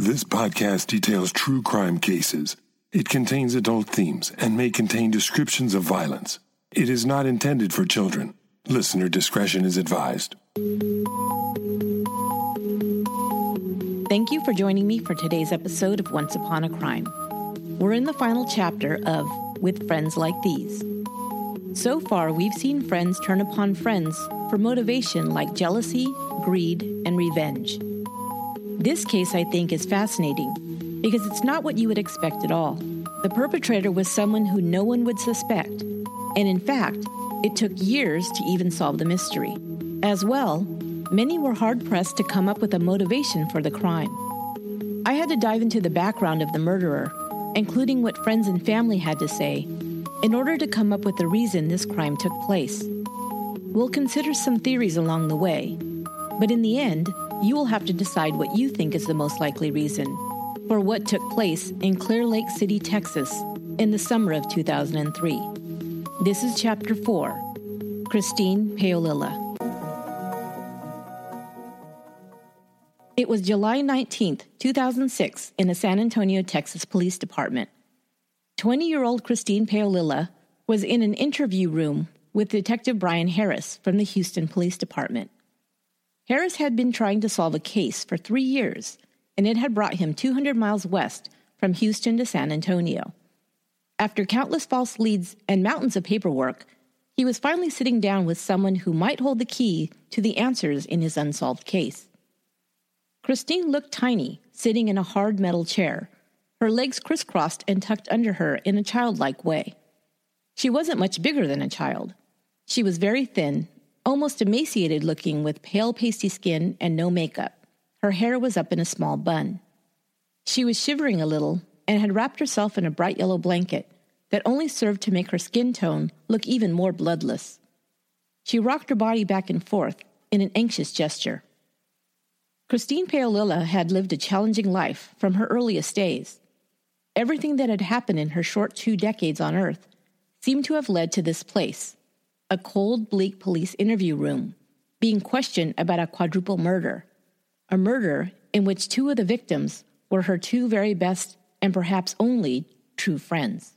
This podcast details true crime cases. It contains adult themes and may contain descriptions of violence. It is not intended for children. Listener discretion is advised. Thank you for joining me for today's episode of Once Upon a Crime. We're in the final chapter of With Friends Like These. So far, we've seen friends turn upon friends for motivation like jealousy, greed, and revenge. This case, I think, is fascinating because it's not what you would expect at all. The perpetrator was someone who no one would suspect, and in fact, it took years to even solve the mystery. As well, many were hard pressed to come up with a motivation for the crime. I had to dive into the background of the murderer, including what friends and family had to say, in order to come up with the reason this crime took place. We'll consider some theories along the way, but in the end, you will have to decide what you think is the most likely reason for what took place in Clear Lake City, Texas, in the summer of 2003. This is Chapter 4 Christine Paolilla. It was July 19, 2006, in the San Antonio, Texas Police Department. 20 year old Christine Paolilla was in an interview room with Detective Brian Harris from the Houston Police Department. Harris had been trying to solve a case for three years, and it had brought him 200 miles west from Houston to San Antonio. After countless false leads and mountains of paperwork, he was finally sitting down with someone who might hold the key to the answers in his unsolved case. Christine looked tiny, sitting in a hard metal chair, her legs crisscrossed and tucked under her in a childlike way. She wasn't much bigger than a child. She was very thin almost emaciated looking with pale, pasty skin and no makeup. Her hair was up in a small bun. She was shivering a little and had wrapped herself in a bright yellow blanket that only served to make her skin tone look even more bloodless. She rocked her body back and forth in an anxious gesture. Christine Paolilla had lived a challenging life from her earliest days. Everything that had happened in her short two decades on Earth seemed to have led to this place, a cold, bleak police interview room, being questioned about a quadruple murder, a murder in which two of the victims were her two very best and perhaps only true friends.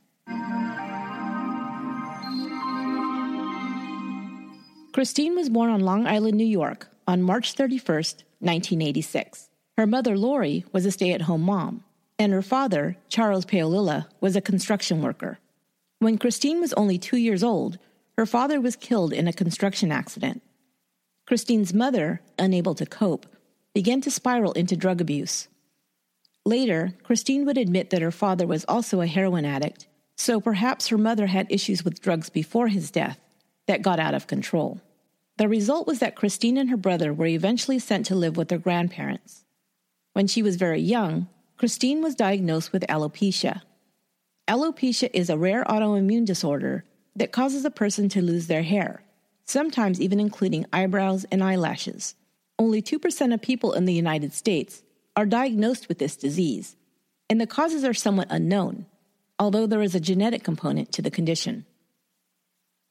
Christine was born on Long Island, New York on March 31st, 1986. Her mother, Lori, was a stay at home mom, and her father, Charles Paolilla, was a construction worker. When Christine was only two years old, her father was killed in a construction accident. Christine's mother, unable to cope, began to spiral into drug abuse. Later, Christine would admit that her father was also a heroin addict, so perhaps her mother had issues with drugs before his death that got out of control. The result was that Christine and her brother were eventually sent to live with their grandparents. When she was very young, Christine was diagnosed with alopecia. Alopecia is a rare autoimmune disorder that causes a person to lose their hair, sometimes even including eyebrows and eyelashes. Only 2% of people in the United States are diagnosed with this disease, and the causes are somewhat unknown, although there is a genetic component to the condition.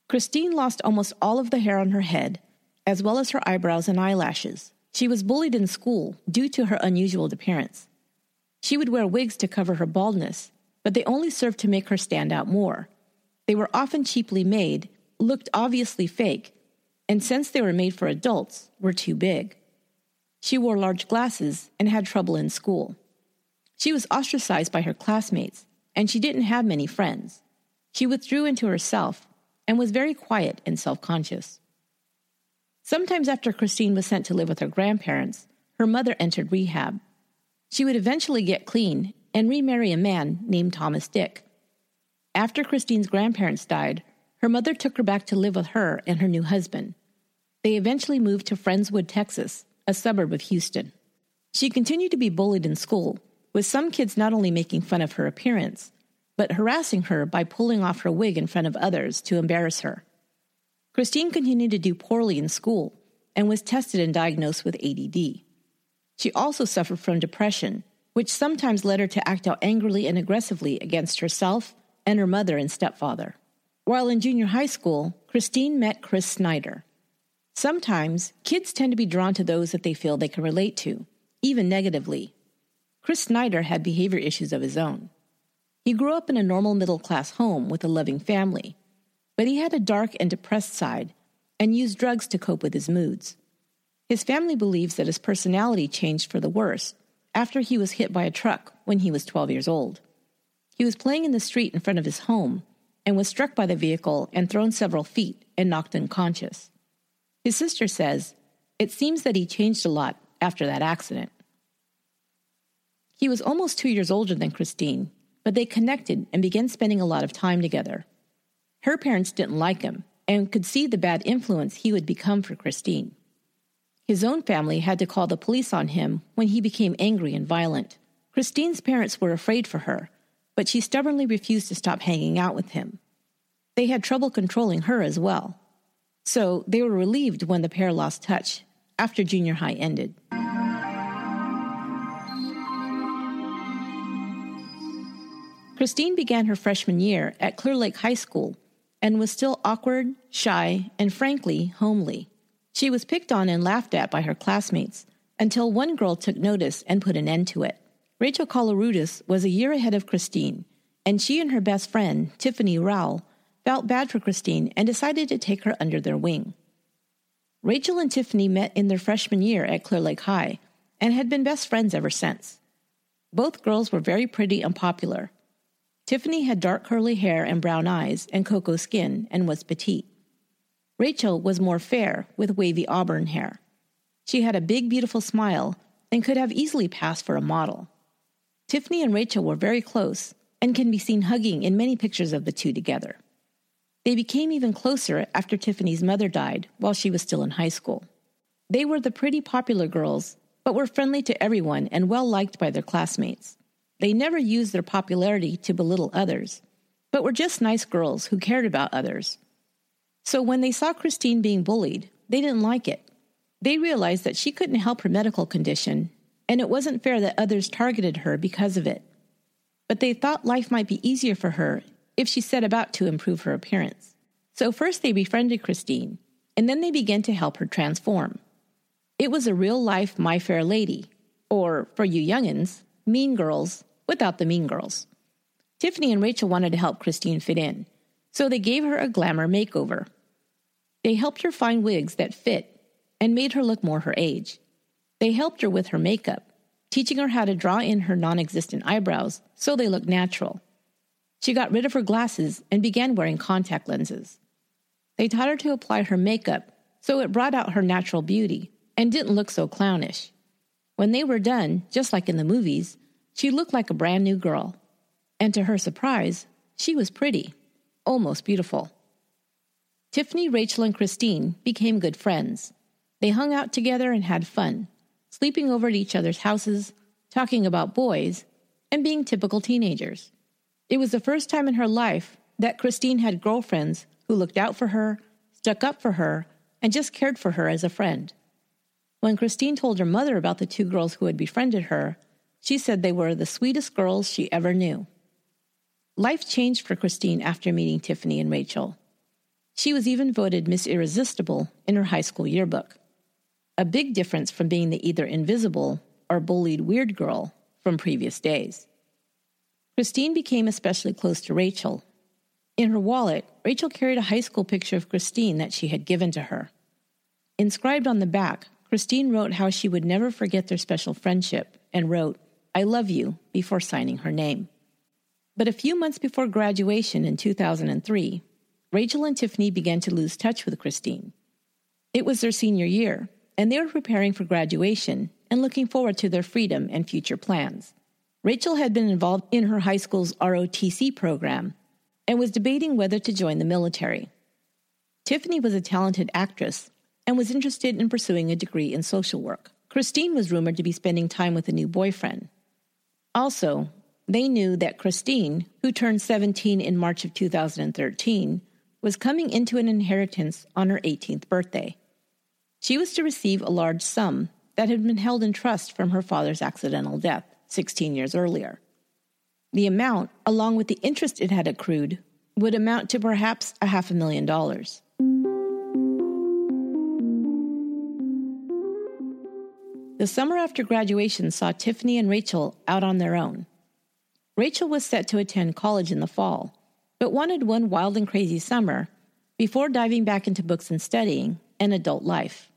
Christine lost almost all of the hair on her head, as well as her eyebrows and eyelashes. She was bullied in school due to her unusual appearance. She would wear wigs to cover her baldness, but they only served to make her stand out more. They were often cheaply made, looked obviously fake, and since they were made for adults, were too big. She wore large glasses and had trouble in school. She was ostracized by her classmates, and she didn't have many friends. She withdrew into herself and was very quiet and self conscious. Sometimes after Christine was sent to live with her grandparents, her mother entered rehab. She would eventually get clean and remarry a man named Thomas Dick. After Christine's grandparents died, her mother took her back to live with her and her new husband. They eventually moved to Friendswood, Texas, a suburb of Houston. She continued to be bullied in school, with some kids not only making fun of her appearance, but harassing her by pulling off her wig in front of others to embarrass her. Christine continued to do poorly in school and was tested and diagnosed with ADD. She also suffered from depression, which sometimes led her to act out angrily and aggressively against herself and her mother and stepfather. While in junior high school, Christine met Chris Snyder. Sometimes kids tend to be drawn to those that they feel they can relate to, even negatively. Chris Snyder had behavior issues of his own. He grew up in a normal middle class home with a loving family, but he had a dark and depressed side and used drugs to cope with his moods. His family believes that his personality changed for the worse after he was hit by a truck when he was 12 years old. He was playing in the street in front of his home and was struck by the vehicle and thrown several feet and knocked unconscious. His sister says, It seems that he changed a lot after that accident. He was almost two years older than Christine, but they connected and began spending a lot of time together. Her parents didn't like him and could see the bad influence he would become for Christine. His own family had to call the police on him when he became angry and violent. Christine's parents were afraid for her, but she stubbornly refused to stop hanging out with him. They had trouble controlling her as well. So they were relieved when the pair lost touch after junior high ended. Christine began her freshman year at Clear Lake High School and was still awkward, shy, and frankly, homely. She was picked on and laughed at by her classmates until one girl took notice and put an end to it. Rachel Koloroutis was a year ahead of Christine, and she and her best friend, Tiffany Rowell, felt bad for Christine and decided to take her under their wing. Rachel and Tiffany met in their freshman year at Clear Lake High and had been best friends ever since. Both girls were very pretty and popular. Tiffany had dark curly hair and brown eyes and cocoa skin and was petite. Rachel was more fair with wavy auburn hair. She had a big, beautiful smile and could have easily passed for a model. Tiffany and Rachel were very close and can be seen hugging in many pictures of the two together. They became even closer after Tiffany's mother died while she was still in high school. They were the pretty popular girls, but were friendly to everyone and well liked by their classmates. They never used their popularity to belittle others, but were just nice girls who cared about others. So when they saw Christine being bullied, they didn't like it. They realized that she couldn't help her medical condition, and it wasn't fair that others targeted her because of it. But they thought life might be easier for her if she set about to improve her appearance. So first they befriended Christine, and then they began to help her transform. It was a real life My Fair Lady, or for you youngins, Mean Girls without the mean girls. Tiffany and Rachel wanted to help Christine fit in, so they gave her a glamour makeover. They helped her find wigs that fit and made her look more her age. They helped her with her makeup, teaching her how to draw in her non existent eyebrows so they looked natural. She got rid of her glasses and began wearing contact lenses. They taught her to apply her makeup so it brought out her natural beauty and didn't look so clownish. When they were done, just like in the movies, she looked like a brand new girl, and to her surprise, she was pretty, almost beautiful. Tiffany, Rachel, and Christine became good friends. They hung out together and had fun, sleeping over at each other's houses, talking about boys, and being typical teenagers. It was the first time in her life that Christine had girlfriends who looked out for her, stuck up for her, and just cared for her as a friend. When Christine told her mother about the two girls who had befriended her, she said they were the sweetest girls she ever knew. Life changed for Christine after meeting Tiffany and Rachel. She was even voted Miss Irresistible in her high school yearbook. A big difference from being the either invisible or bullied weird girl from previous days. Christine became especially close to Rachel. In her wallet, Rachel carried a high school picture of Christine that she had given to her. Inscribed on the back, Christine wrote how she would never forget their special friendship and wrote, I love you before signing her name. But a few months before graduation in 2003, Rachel and Tiffany began to lose touch with Christine. It was their senior year, and they were preparing for graduation and looking forward to their freedom and future plans. Rachel had been involved in her high school's ROTC program and was debating whether to join the military. Tiffany was a talented actress and was interested in pursuing a degree in social work. Christine was rumored to be spending time with a new boyfriend. Also, they knew that Christine, who turned 17 in March of 2013, was coming into an inheritance on her 18th birthday. She was to receive a large sum that had been held in trust from her father's accidental death 16 years earlier. The amount, along with the interest it had accrued, would amount to perhaps a half a million dollars. The summer after graduation saw Tiffany and Rachel out on their own. Rachel was set to attend college in the fall, but wanted one wild and crazy summer before diving back into books and studying and adult life.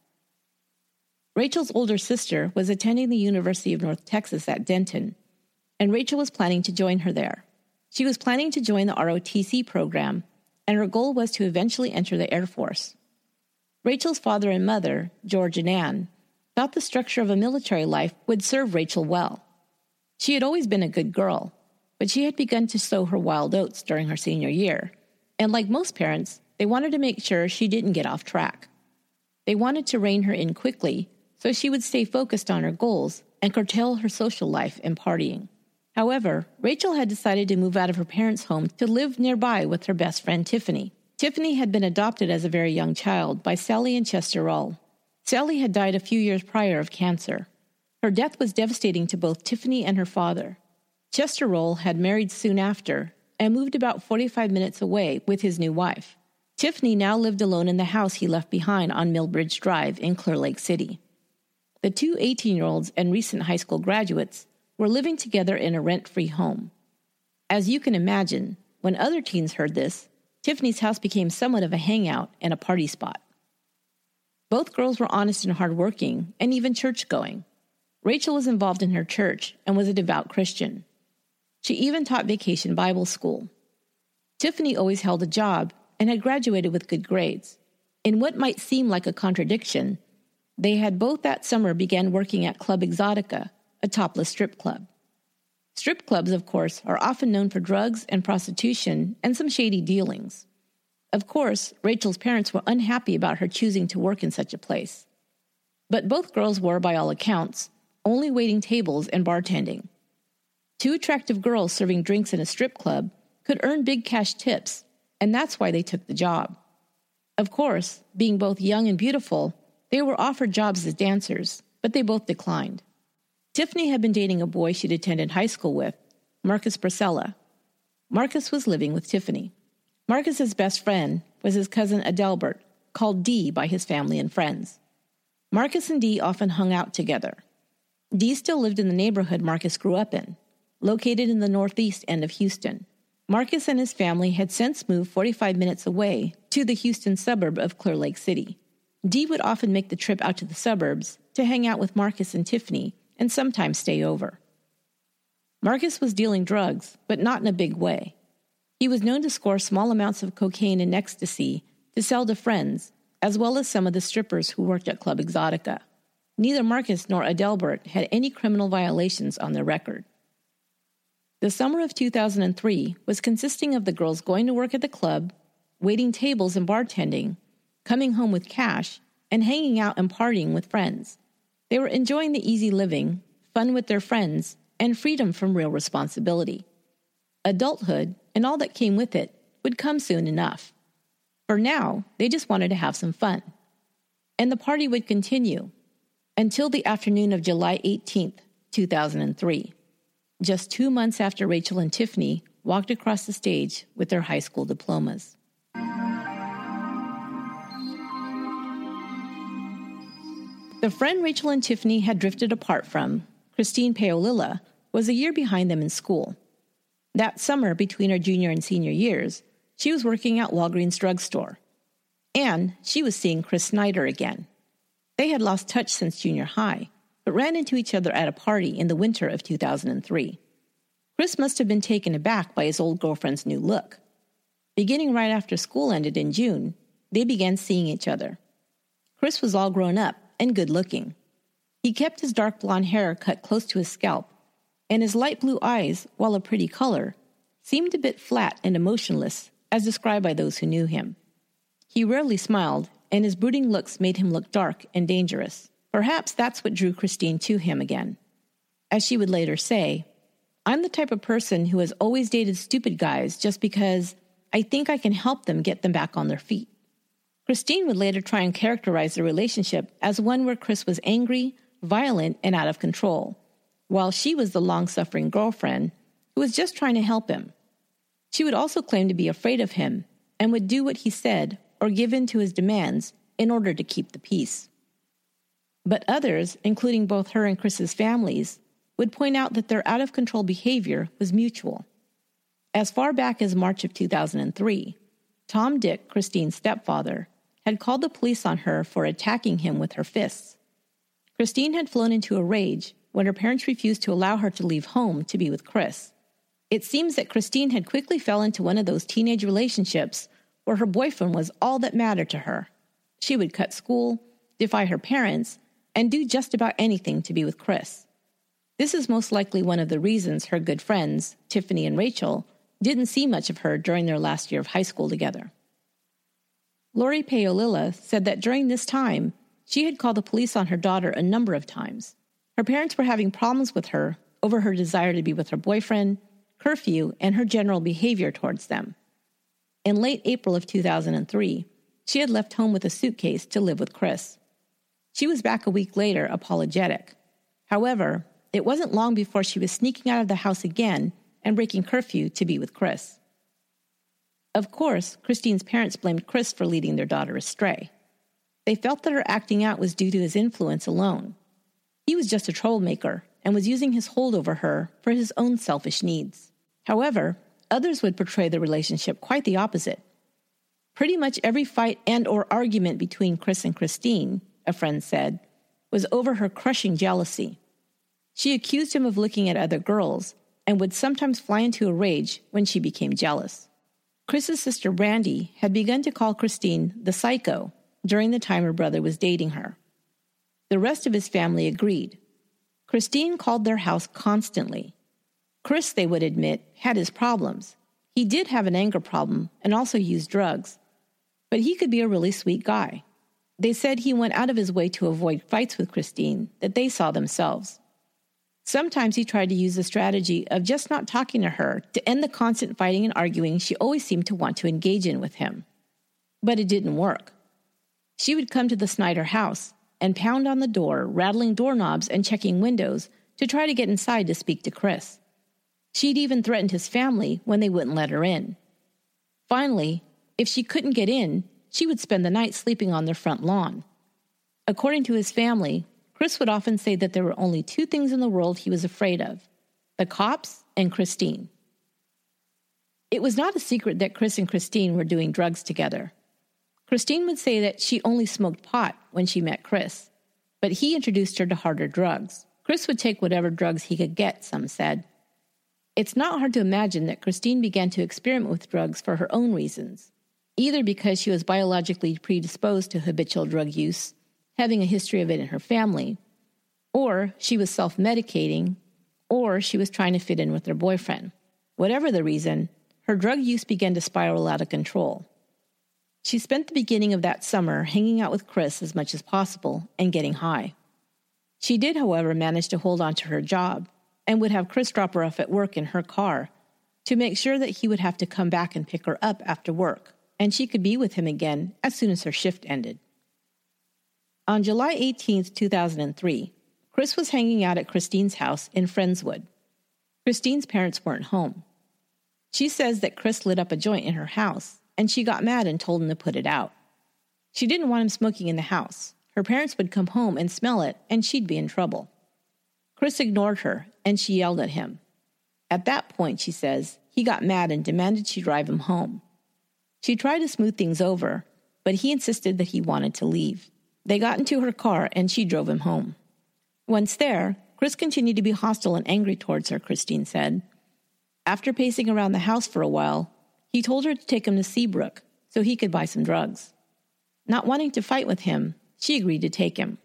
Rachel's older sister was attending the University of North Texas at Denton, and Rachel was planning to join her there. She was planning to join the ROTC program, and her goal was to eventually enter the Air Force. Rachel's father and mother, George and Ann, thought the structure of a military life would serve Rachel well. She had always been a good girl, but she had begun to sow her wild oats during her senior year, and like most parents, they wanted to make sure she didn't get off track. They wanted to rein her in quickly so she would stay focused on her goals and curtail her social life and partying. However, Rachel had decided to move out of her parents' home to live nearby with her best friend Tiffany. Tiffany had been adopted as a very young child by Sally and Chester Rowell. Sally had died a few years prior of cancer. Her death was devastating to both Tiffany and her father. Chester Rowell had married soon after and moved about 45 minutes away with his new wife. Tiffany now lived alone in the house he left behind on Millbridge Drive in Clear Lake City. The two 18 year olds and recent high school graduates were living together in a rent free home. As you can imagine, when other teens heard this, Tiffany's house became somewhat of a hangout and a party spot. Both girls were honest and hardworking, and even church going. Rachel was involved in her church and was a devout Christian. She even taught vacation Bible school. Tiffany always held a job and had graduated with good grades. In what might seem like a contradiction, they had both that summer began working at Club Exotica, a topless strip club. Strip clubs, of course, are often known for drugs and prostitution and some shady dealings. Of course, Rachel's parents were unhappy about her choosing to work in such a place. But both girls were, by all accounts, only waiting tables and bartending. Two attractive girls serving drinks in a strip club could earn big cash tips, and that's why they took the job. Of course, being both young and beautiful, they were offered jobs as dancers, but they both declined. Tiffany had been dating a boy she'd attended high school with, Marcus Precella. Marcus was living with Tiffany. Marcus's best friend was his cousin Adelbert, called Dee by his family and friends. Marcus and Dee often hung out together. Dee still lived in the neighborhood Marcus grew up in, located in the northeast end of Houston. Marcus and his family had since moved 45 minutes away to the Houston suburb of Clear Lake City. Dee would often make the trip out to the suburbs to hang out with Marcus and Tiffany and sometimes stay over. Marcus was dealing drugs, but not in a big way. He was known to score small amounts of cocaine and ecstasy to sell to friends, as well as some of the strippers who worked at Club Exotica. Neither Marcus nor Adelbert had any criminal violations on their record. The summer of 2003 was consisting of the girls going to work at the club, waiting tables and bartending, coming home with cash, and hanging out and partying with friends. They were enjoying the easy living, fun with their friends, and freedom from real responsibility. Adulthood and all that came with it would come soon enough. For now, they just wanted to have some fun. And the party would continue until the afternoon of July 18th, 2003, just two months after Rachel and Tiffany walked across the stage with their high school diplomas. The friend Rachel and Tiffany had drifted apart from, Christine Paolilla, was a year behind them in school. That summer, between her junior and senior years, she was working at Walgreens drugstore. And she was seeing Chris Snyder again. They had lost touch since junior high, but ran into each other at a party in the winter of 2003. Chris must have been taken aback by his old girlfriend's new look. Beginning right after school ended in June, they began seeing each other. Chris was all grown up and good looking. He kept his dark blonde hair cut close to his scalp, and his light blue eyes, while a pretty color, seemed a bit flat and emotionless, as described by those who knew him. He rarely smiled, and his brooding looks made him look dark and dangerous. Perhaps that's what drew Christine to him again. As she would later say, I'm the type of person who has always dated stupid guys just because I think I can help them get them back on their feet. Christine would later try and characterize the relationship as one where Chris was angry, violent, and out of control, while she was the long suffering girlfriend who was just trying to help him. She would also claim to be afraid of him and would do what he said or give in to his demands in order to keep the peace. But others, including both her and Chris's families, would point out that their out of control behavior was mutual. As far back as March of 2003, Tom Dick, Christine's stepfather, had called the police on her for attacking him with her fists. Christine had flown into a rage when her parents refused to allow her to leave home to be with Chris. It seems that Christine had quickly fell into one of those teenage relationships where her boyfriend was all that mattered to her. She would cut school, defy her parents, and do just about anything to be with Chris. This is most likely one of the reasons her good friends, Tiffany and Rachel, didn't see much of her during their last year of high school together. Lori Paolilla said that during this time, she had called the police on her daughter a number of times. Her parents were having problems with her over her desire to be with her boyfriend, curfew, and her general behavior towards them. In late April of 2003, she had left home with a suitcase to live with Chris. She was back a week later, apologetic. However, it wasn't long before she was sneaking out of the house again and breaking curfew to be with Chris. Of course, Christine's parents blamed Chris for leading their daughter astray. They felt that her acting out was due to his influence alone. He was just a troublemaker and was using his hold over her for his own selfish needs. However, others would portray the relationship quite the opposite. Pretty much every fight and or argument between Chris and Christine, a friend said, was over her crushing jealousy. She accused him of looking at other girls and would sometimes fly into a rage when she became jealous. Chris's sister Brandy had begun to call Christine the psycho during the time her brother was dating her. The rest of his family agreed. Christine called their house constantly. Chris, they would admit, had his problems. He did have an anger problem and also used drugs, but he could be a really sweet guy. They said he went out of his way to avoid fights with Christine that they saw themselves. Sometimes he tried to use the strategy of just not talking to her to end the constant fighting and arguing she always seemed to want to engage in with him. But it didn't work. She would come to the Snyder house and pound on the door, rattling doorknobs and checking windows to try to get inside to speak to Chris. She'd even threatened his family when they wouldn't let her in. Finally, if she couldn't get in, she would spend the night sleeping on their front lawn. According to his family, Chris would often say that there were only two things in the world he was afraid of the cops and Christine. It was not a secret that Chris and Christine were doing drugs together. Christine would say that she only smoked pot when she met Chris, but he introduced her to harder drugs. Chris would take whatever drugs he could get, some said. It's not hard to imagine that Christine began to experiment with drugs for her own reasons, either because she was biologically predisposed to habitual drug use having a history of it in her family, or she was self medicating, or she was trying to fit in with her boyfriend. Whatever the reason, her drug use began to spiral out of control. She spent the beginning of that summer hanging out with Chris as much as possible and getting high. She did, however, manage to hold on to her job and would have Chris drop her off at work in her car to make sure that he would have to come back and pick her up after work and she could be with him again as soon as her shift ended. On July 18, 2003, Chris was hanging out at Christine's house in Friendswood. Christine's parents weren't home. She says that Chris lit up a joint in her house, and she got mad and told him to put it out. She didn't want him smoking in the house. Her parents would come home and smell it, and she'd be in trouble. Chris ignored her, and she yelled at him. At that point, she says, he got mad and demanded she drive him home. She tried to smooth things over, but he insisted that he wanted to leave. They got into her car and she drove him home. Once there, Chris continued to be hostile and angry towards her, Christine said. After pacing around the house for a while, he told her to take him to Seabrook so he could buy some drugs. Not wanting to fight with him, she agreed to take him.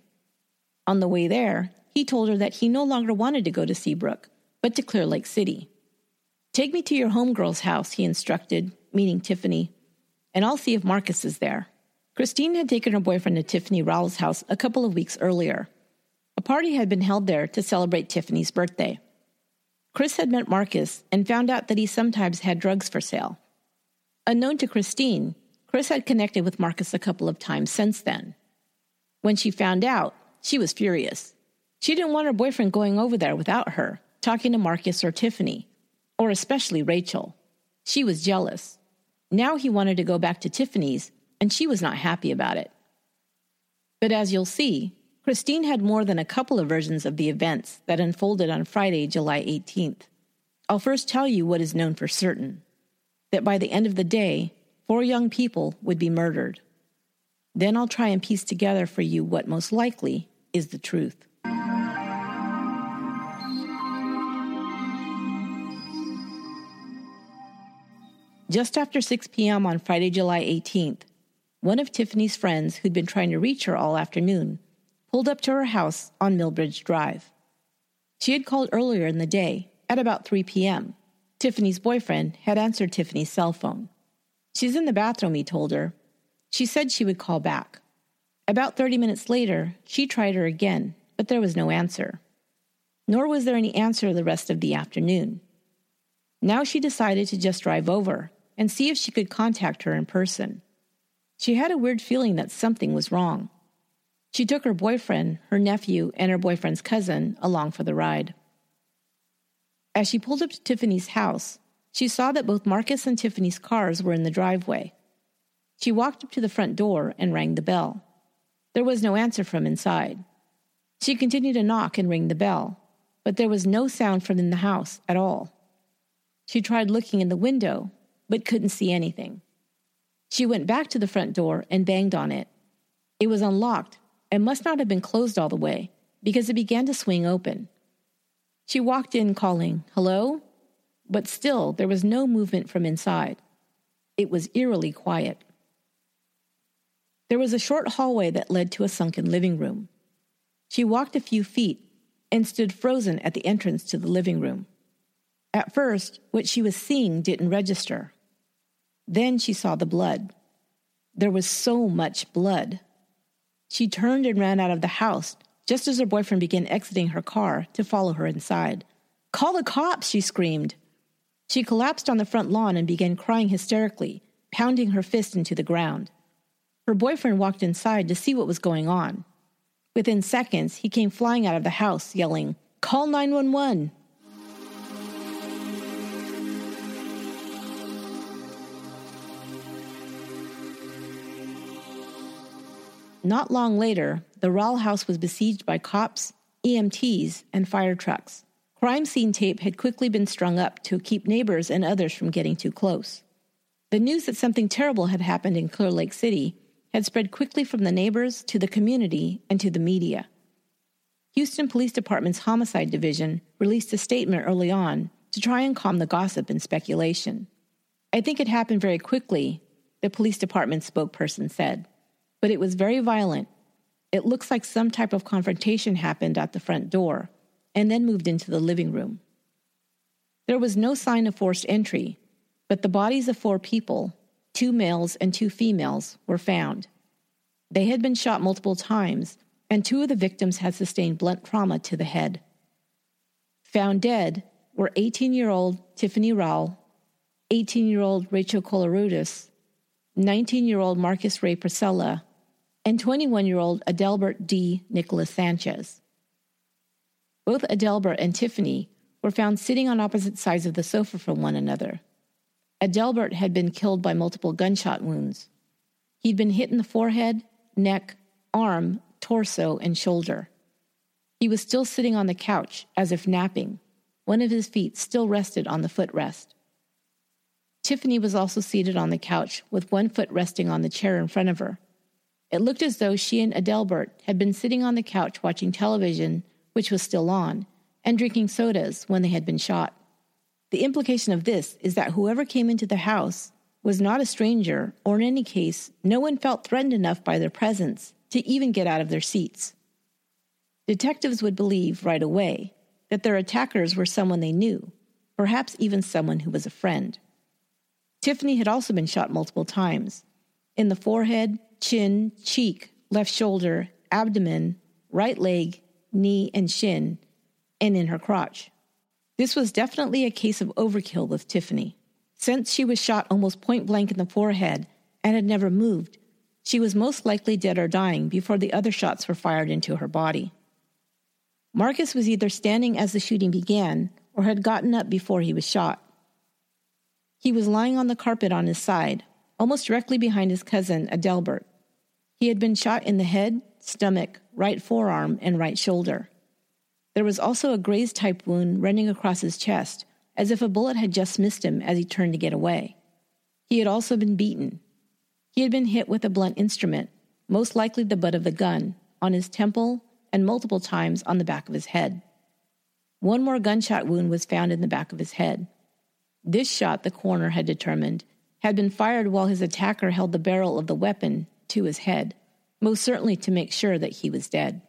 On the way there, he told her that he no longer wanted to go to Seabrook, but to Clear Lake City. Take me to your homegirl's house, he instructed, meaning Tiffany, and I'll see if Marcus is there. Christine had taken her boyfriend to Tiffany Rowell's house a couple of weeks earlier. A party had been held there to celebrate Tiffany's birthday. Chris had met Marcus and found out that he sometimes had drugs for sale. Unknown to Christine, Chris had connected with Marcus a couple of times since then. When she found out, she was furious. She didn't want her boyfriend going over there without her, talking to Marcus or Tiffany, or especially Rachel. She was jealous. Now he wanted to go back to Tiffany's and she was not happy about it. But as you'll see, Christine had more than a couple of versions of the events that unfolded on Friday, July 18th. I'll first tell you what is known for certain that by the end of the day, four young people would be murdered. Then I'll try and piece together for you what most likely is the truth. Just after 6 p.m. on Friday, July 18th, one of Tiffany's friends who'd been trying to reach her all afternoon pulled up to her house on Millbridge Drive. She had called earlier in the day, at about 3 p.m. Tiffany's boyfriend had answered Tiffany's cell phone. She's in the bathroom, he told her. She said she would call back. About 30 minutes later, she tried her again, but there was no answer. Nor was there any answer the rest of the afternoon. Now she decided to just drive over and see if she could contact her in person. She had a weird feeling that something was wrong. She took her boyfriend, her nephew, and her boyfriend's cousin along for the ride. As she pulled up to Tiffany's house, she saw that both Marcus and Tiffany's cars were in the driveway. She walked up to the front door and rang the bell. There was no answer from inside. She continued to knock and ring the bell, but there was no sound from in the house at all. She tried looking in the window, but couldn't see anything. She went back to the front door and banged on it. It was unlocked and must not have been closed all the way because it began to swing open. She walked in calling, Hello? But still, there was no movement from inside. It was eerily quiet. There was a short hallway that led to a sunken living room. She walked a few feet and stood frozen at the entrance to the living room. At first, what she was seeing didn't register. Then she saw the blood. There was so much blood. She turned and ran out of the house just as her boyfriend began exiting her car to follow her inside. Call the cops, she screamed. She collapsed on the front lawn and began crying hysterically, pounding her fist into the ground. Her boyfriend walked inside to see what was going on. Within seconds, he came flying out of the house, yelling, Call 911! Not long later, the Rowell house was besieged by cops, EMTs, and fire trucks. Crime scene tape had quickly been strung up to keep neighbors and others from getting too close. The news that something terrible had happened in Clear Lake City had spread quickly from the neighbors to the community and to the media. Houston Police Department's Homicide Division released a statement early on to try and calm the gossip and speculation. I think it happened very quickly, the police department spokesperson said but it was very violent. It looks like some type of confrontation happened at the front door and then moved into the living room. There was no sign of forced entry, but the bodies of four people, two males and two females, were found. They had been shot multiple times, and two of the victims had sustained blunt trauma to the head. Found dead were 18 year old Tiffany Rowell, 18 year old Rachel Koloroutis, 19 year old Marcus Ray Precella, and 21 year old Adelbert D. Nicholas Sanchez. Both Adelbert and Tiffany were found sitting on opposite sides of the sofa from one another. Adelbert had been killed by multiple gunshot wounds. He'd been hit in the forehead, neck, arm, torso, and shoulder. He was still sitting on the couch as if napping. One of his feet still rested on the footrest. Tiffany was also seated on the couch with one foot resting on the chair in front of her. It looked as though she and Adelbert had been sitting on the couch watching television, which was still on, and drinking sodas when they had been shot. The implication of this is that whoever came into the house was not a stranger, or in any case, no one felt threatened enough by their presence to even get out of their seats. Detectives would believe right away that their attackers were someone they knew, perhaps even someone who was a friend. Tiffany had also been shot multiple times in the forehead, chin, cheek, left shoulder, abdomen, right leg, knee, and shin, and in her crotch. This was definitely a case of overkill with Tiffany. Since she was shot almost point blank in the forehead and had never moved, she was most likely dead or dying before the other shots were fired into her body. Marcus was either standing as the shooting began or had gotten up before he was shot. He was lying on the carpet on his side, almost directly behind his cousin, Adelbert. He had been shot in the head, stomach, right forearm, and right shoulder. There was also a graze type wound running across his chest, as if a bullet had just missed him as he turned to get away. He had also been beaten. He had been hit with a blunt instrument, most likely the butt of the gun, on his temple and multiple times on the back of his head. One more gunshot wound was found in the back of his head. This shot, the coroner had determined, had been fired while his attacker held the barrel of the weapon to his head, most certainly to make sure that he was dead.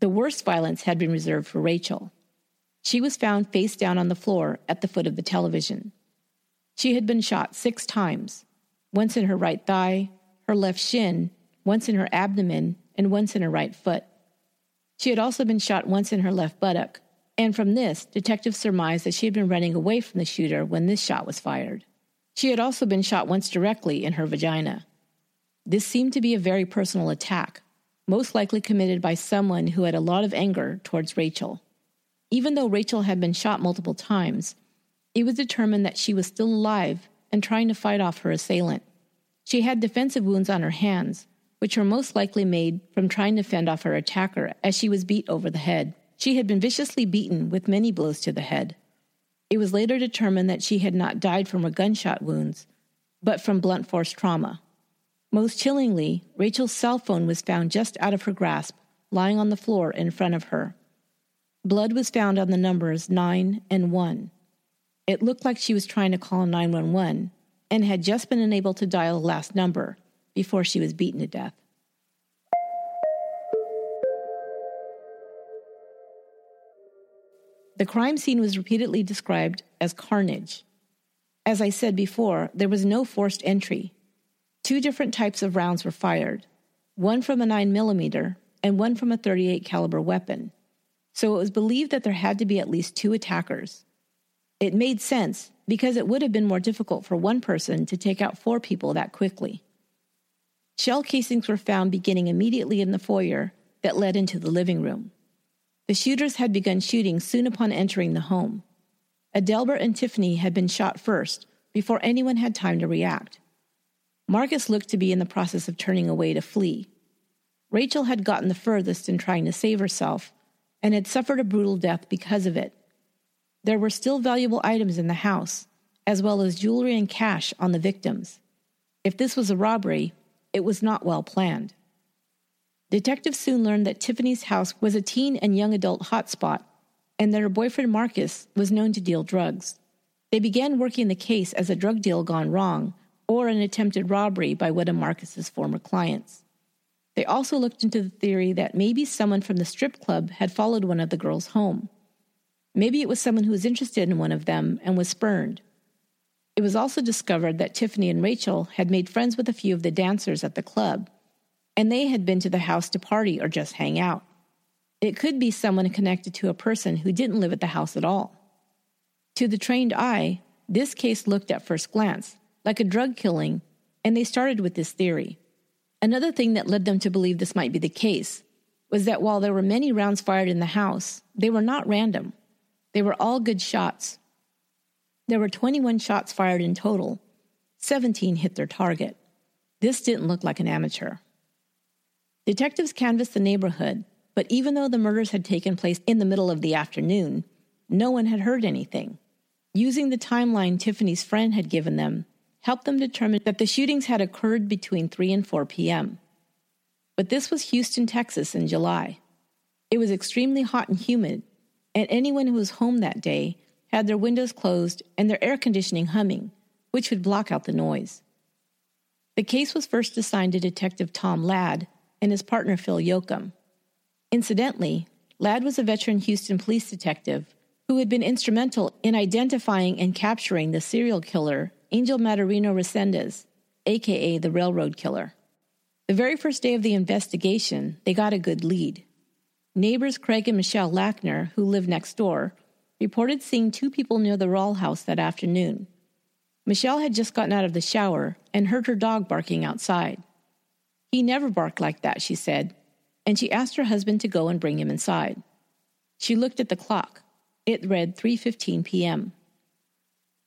The worst violence had been reserved for Rachel. She was found face down on the floor at the foot of the television. She had been shot six times once in her right thigh, her left shin, once in her abdomen, and once in her right foot. She had also been shot once in her left buttock, and from this, detectives surmised that she had been running away from the shooter when this shot was fired. She had also been shot once directly in her vagina. This seemed to be a very personal attack, most likely committed by someone who had a lot of anger towards Rachel. Even though Rachel had been shot multiple times, it was determined that she was still alive and trying to fight off her assailant. She had defensive wounds on her hands, which were most likely made from trying to fend off her attacker as she was beat over the head. She had been viciously beaten with many blows to the head. It was later determined that she had not died from her gunshot wounds, but from blunt force trauma. Most chillingly, Rachel's cell phone was found just out of her grasp, lying on the floor in front of her. Blood was found on the numbers 9 and 1. It looked like she was trying to call 911 and had just been unable to dial the last number before she was beaten to death. The crime scene was repeatedly described as carnage. As I said before, there was no forced entry, Two different types of rounds were fired, one from a 9mm and one from a 38 caliber weapon. So it was believed that there had to be at least two attackers. It made sense because it would have been more difficult for one person to take out four people that quickly. Shell casings were found beginning immediately in the foyer that led into the living room. The shooters had begun shooting soon upon entering the home. Adelbert and Tiffany had been shot first before anyone had time to react. Marcus looked to be in the process of turning away to flee. Rachel had gotten the furthest in trying to save herself and had suffered a brutal death because of it. There were still valuable items in the house, as well as jewelry and cash on the victims. If this was a robbery, it was not well planned. Detectives soon learned that Tiffany's house was a teen and young adult hotspot, and that her boyfriend Marcus was known to deal drugs. They began working the case as a drug deal gone wrong or an attempted robbery by one of Marcus's former clients. They also looked into the theory that maybe someone from the strip club had followed one of the girls home. Maybe it was someone who was interested in one of them and was spurned. It was also discovered that Tiffany and Rachel had made friends with a few of the dancers at the club, and they had been to the house to party or just hang out. It could be someone connected to a person who didn't live at the house at all. To the trained eye, this case looked at first glance like a drug killing, and they started with this theory. Another thing that led them to believe this might be the case was that while there were many rounds fired in the house, they were not random. They were all good shots. There were 21 shots fired in total. 17 hit their target. This didn't look like an amateur. Detectives canvassed the neighborhood, but even though the murders had taken place in the middle of the afternoon, no one had heard anything. Using the timeline Tiffany's friend had given them, helped them determine that the shootings had occurred between 3 and 4 p.m. But this was Houston, Texas in July. It was extremely hot and humid, and anyone who was home that day had their windows closed and their air conditioning humming, which would block out the noise. The case was first assigned to Detective Tom Ladd and his partner Phil Yoakum. Incidentally, Ladd was a veteran Houston police detective who had been instrumental in identifying and capturing the serial killer Angel Maturino Reséndiz, aka the Railroad Killer. The very first day of the investigation, they got a good lead. Neighbors Craig and Michelle Lackner, who lived next door, reported seeing two people near the Rowell house that afternoon. Michelle had just gotten out of the shower and heard her dog barking outside. He never barked like that, she said, and she asked her husband to go and bring him inside. She looked at the clock. It read 3:15 p.m.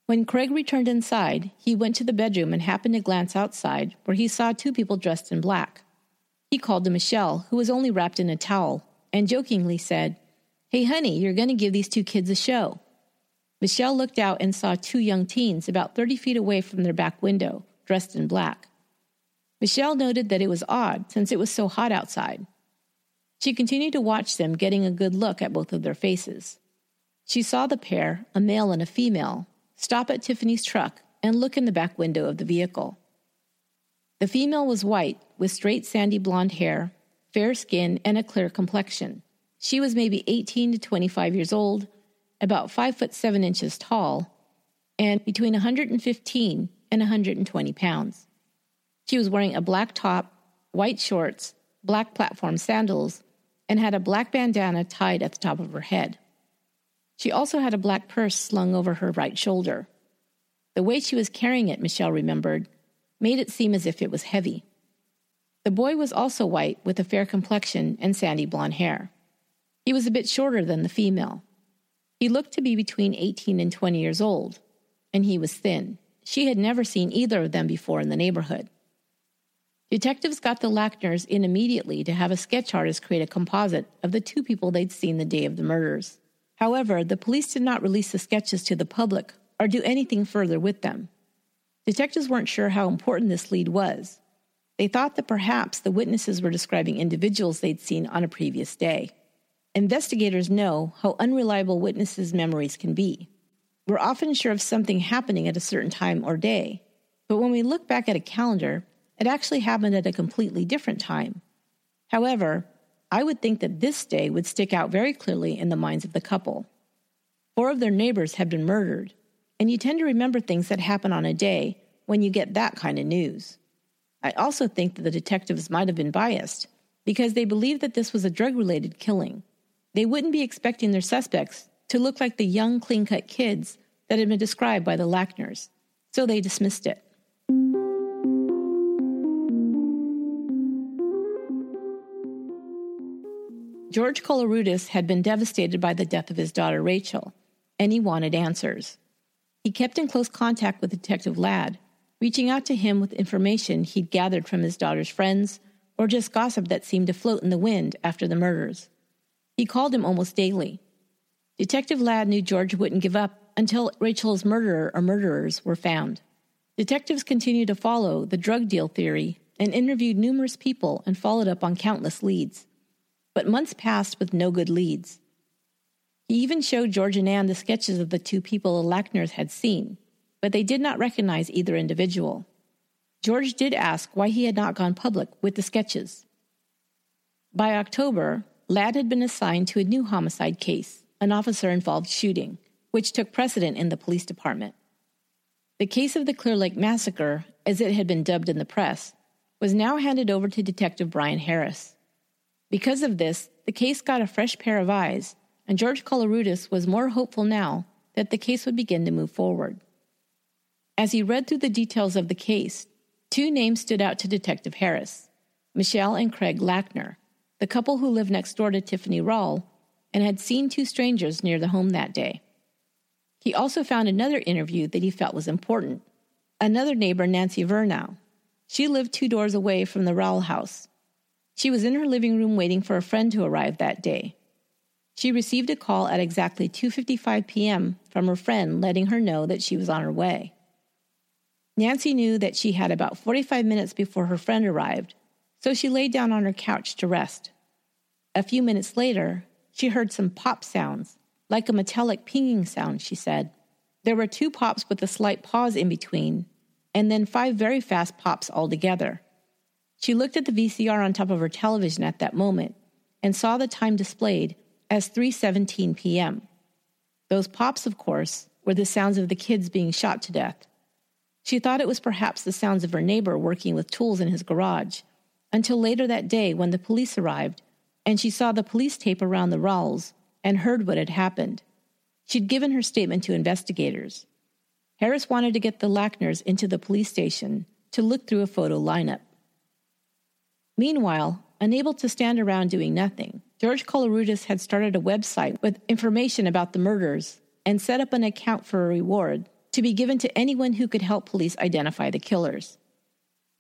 When Craig returned inside, he went to the bedroom and happened to glance outside, where he saw two people dressed in black. He called to Michelle, who was only wrapped in a towel, and jokingly said, Hey, honey, you're going to give these two kids a show. Michelle looked out and saw two young teens about 30 feet away from their back window, dressed in black. Michelle noted that it was odd since it was so hot outside. She continued to watch them, getting a good look at both of their faces. She saw the pair, a male and a female, stop at Tiffany's truck and look in the back window of the vehicle. The female was white, with straight sandy blonde hair, fair skin, and a clear complexion. She was maybe 18 to 25 years old, about 5 foot 7 inches tall, and between 115 and 120 pounds. She was wearing a black top, white shorts, black platform sandals, and had a black bandana tied at the top of her head. She also had a black purse slung over her right shoulder. The way she was carrying it, Michelle remembered, made it seem as if it was heavy. The boy was also white with a fair complexion and sandy blonde hair. He was a bit shorter than the female. He looked to be between 18 and 20 years old, and he was thin. She had never seen either of them before in the neighborhood. Detectives got the Lackners in immediately to have a sketch artist create a composite of the two people they'd seen the day of the murders. However, the police did not release the sketches to the public or do anything further with them. Detectives weren't sure how important this lead was. They thought that perhaps the witnesses were describing individuals they'd seen on a previous day. Investigators know how unreliable witnesses' memories can be. We're often sure of something happening at a certain time or day, but when we look back at a calendar, it actually happened at a completely different time. However, I would think that this day would stick out very clearly in the minds of the couple. Four of their neighbors had been murdered, and you tend to remember things that happen on a day when you get that kind of news. I also think that the detectives might have been biased because they believed that this was a drug related killing. They wouldn't be expecting their suspects to look like the young, clean cut kids that had been described by the Lackners, so they dismissed it. George Koloroutis had been devastated by the death of his daughter Rachel, and he wanted answers. He kept in close contact with Detective Ladd, reaching out to him with information he'd gathered from his daughter's friends or just gossip that seemed to float in the wind after the murders. He called him almost daily. Detective Ladd knew George wouldn't give up until Rachel's murderer or murderers were found. Detectives continued to follow the drug deal theory and interviewed numerous people and followed up on countless leads but months passed with no good leads. He even showed George and Anne the sketches of the two people the Lackners had seen, but they did not recognize either individual. George did ask why he had not gone public with the sketches. By October, Ladd had been assigned to a new homicide case, an officer involved shooting, which took precedent in the police department. The case of the Clear Lake Massacre, as it had been dubbed in the press, was now handed over to Detective Brian Harris. Because of this, the case got a fresh pair of eyes, and George Koloroutis was more hopeful now that the case would begin to move forward. As he read through the details of the case, two names stood out to Detective Harris Michelle and Craig Lackner, the couple who lived next door to Tiffany Rowell and had seen two strangers near the home that day. He also found another interview that he felt was important. Another neighbor, Nancy Vernow. She lived two doors away from the Rowell house she was in her living room waiting for a friend to arrive that day. She received a call at exactly 2:55 p.m. from her friend letting her know that she was on her way. Nancy knew that she had about 45 minutes before her friend arrived, so she lay down on her couch to rest. A few minutes later, she heard some pop sounds, like a metallic pinging sound, she said. There were two pops with a slight pause in between, and then five very fast pops altogether. She looked at the VCR on top of her television at that moment and saw the time displayed as 3:17 p.m. Those pops, of course, were the sounds of the kids being shot to death. She thought it was perhaps the sounds of her neighbor working with tools in his garage, until later that day when the police arrived and she saw the police tape around the Rowells and heard what had happened. She'd given her statement to investigators. Harris wanted to get the Lackners into the police station to look through a photo lineup. Meanwhile, unable to stand around doing nothing, George Koloroutis had started a website with information about the murders and set up an account for a reward to be given to anyone who could help police identify the killers.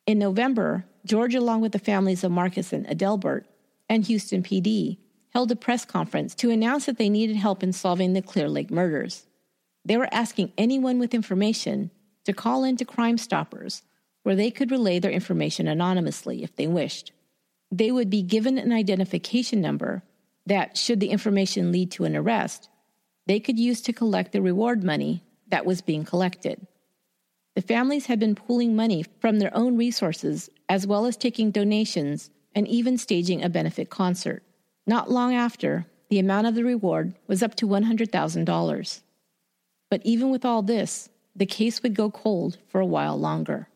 In November, George, along with the families of Marcus and Adelbert and Houston PD, held a press conference to announce that they needed help in solving the Clear Lake murders. They were asking anyone with information to call in to Crime Stoppers, where they could relay their information anonymously if they wished. They would be given an identification number that, should the information lead to an arrest, they could use to collect the reward money that was being collected. The families had been pooling money from their own resources as well as taking donations and even staging a benefit concert. Not long after, the amount of the reward was up to $100,000. But even with all this, the case would go cold for a while longer.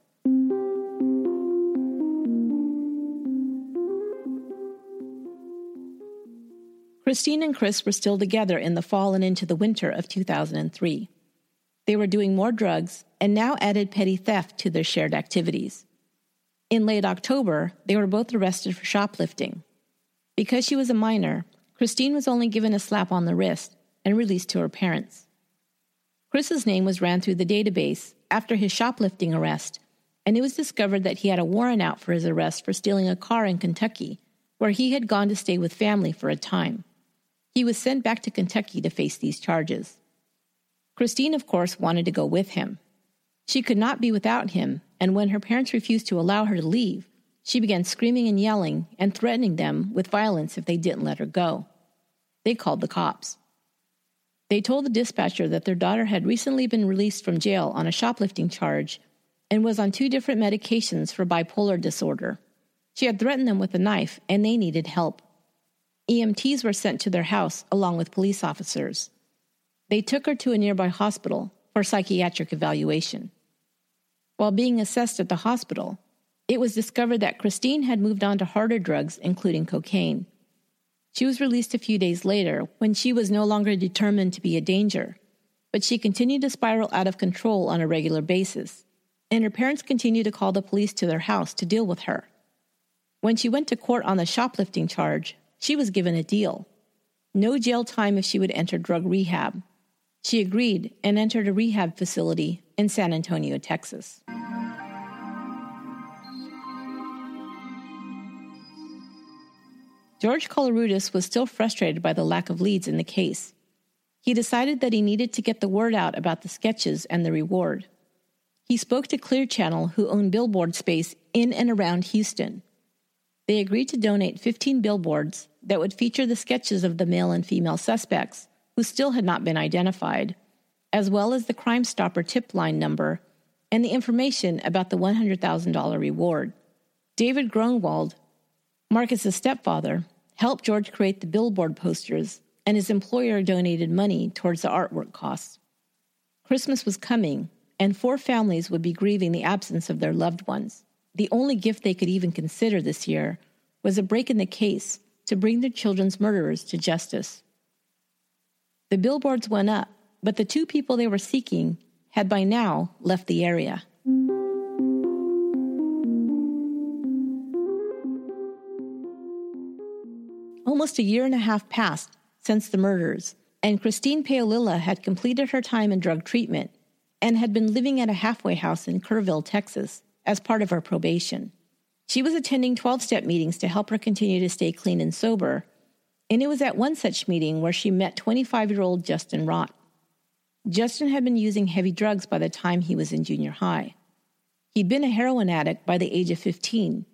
Christine and Chris were still together in the fall and into the winter of 2003. They were doing more drugs and now added petty theft to their shared activities. In late October, they were both arrested for shoplifting. Because she was a minor, Christine was only given a slap on the wrist and released to her parents. Chris's name was ran through the database after his shoplifting arrest, and it was discovered that he had a warrant out for his arrest for stealing a car in Kentucky, where he had gone to stay with family for a time. He was sent back to Kentucky to face these charges. Christine, of course, wanted to go with him. She could not be without him, and when her parents refused to allow her to leave, she began screaming and yelling and threatening them with violence if they didn't let her go. They called the cops. They told the dispatcher that their daughter had recently been released from jail on a shoplifting charge and was on two different medications for bipolar disorder. She had threatened them with a knife and they needed help. EMTs were sent to their house along with police officers. They took her to a nearby hospital for psychiatric evaluation. While being assessed at the hospital, it was discovered that Christine had moved on to harder drugs, including cocaine. She was released a few days later when she was no longer determined to be a danger, but she continued to spiral out of control on a regular basis, and her parents continued to call the police to their house to deal with her. When she went to court on the shoplifting charge, she was given a deal no jail time if she would enter drug rehab. She agreed and entered a rehab facility in San Antonio, Texas. George Koloroutis was still frustrated by the lack of leads in the case. He decided that he needed to get the word out about the sketches and the reward. He spoke to Clear Channel, who owned billboard space in and around Houston. They agreed to donate 15 billboards that would feature the sketches of the male and female suspects, who still had not been identified, as well as the Crime Stopper tip line number and the information about the $100,000 reward. David Gronwald, Marcus's stepfather, helped George create the billboard posters, and his employer donated money towards the artwork costs. Christmas was coming, and four families would be grieving the absence of their loved ones. The only gift they could even consider this year was a break in the case to bring their children's murderers to justice. The billboards went up, but the two people they were seeking had by now left the area. Almost a year and a half passed since the murders, and Christine Paolilla had completed her time in drug treatment and had been living at a halfway house in Kerrville, Texas, as part of her probation. She was attending 12 step meetings to help her continue to stay clean and sober, and it was at one such meeting where she met 25 year old Justin Rott. Justin had been using heavy drugs by the time he was in junior high. He'd been a heroin addict by the age of 15,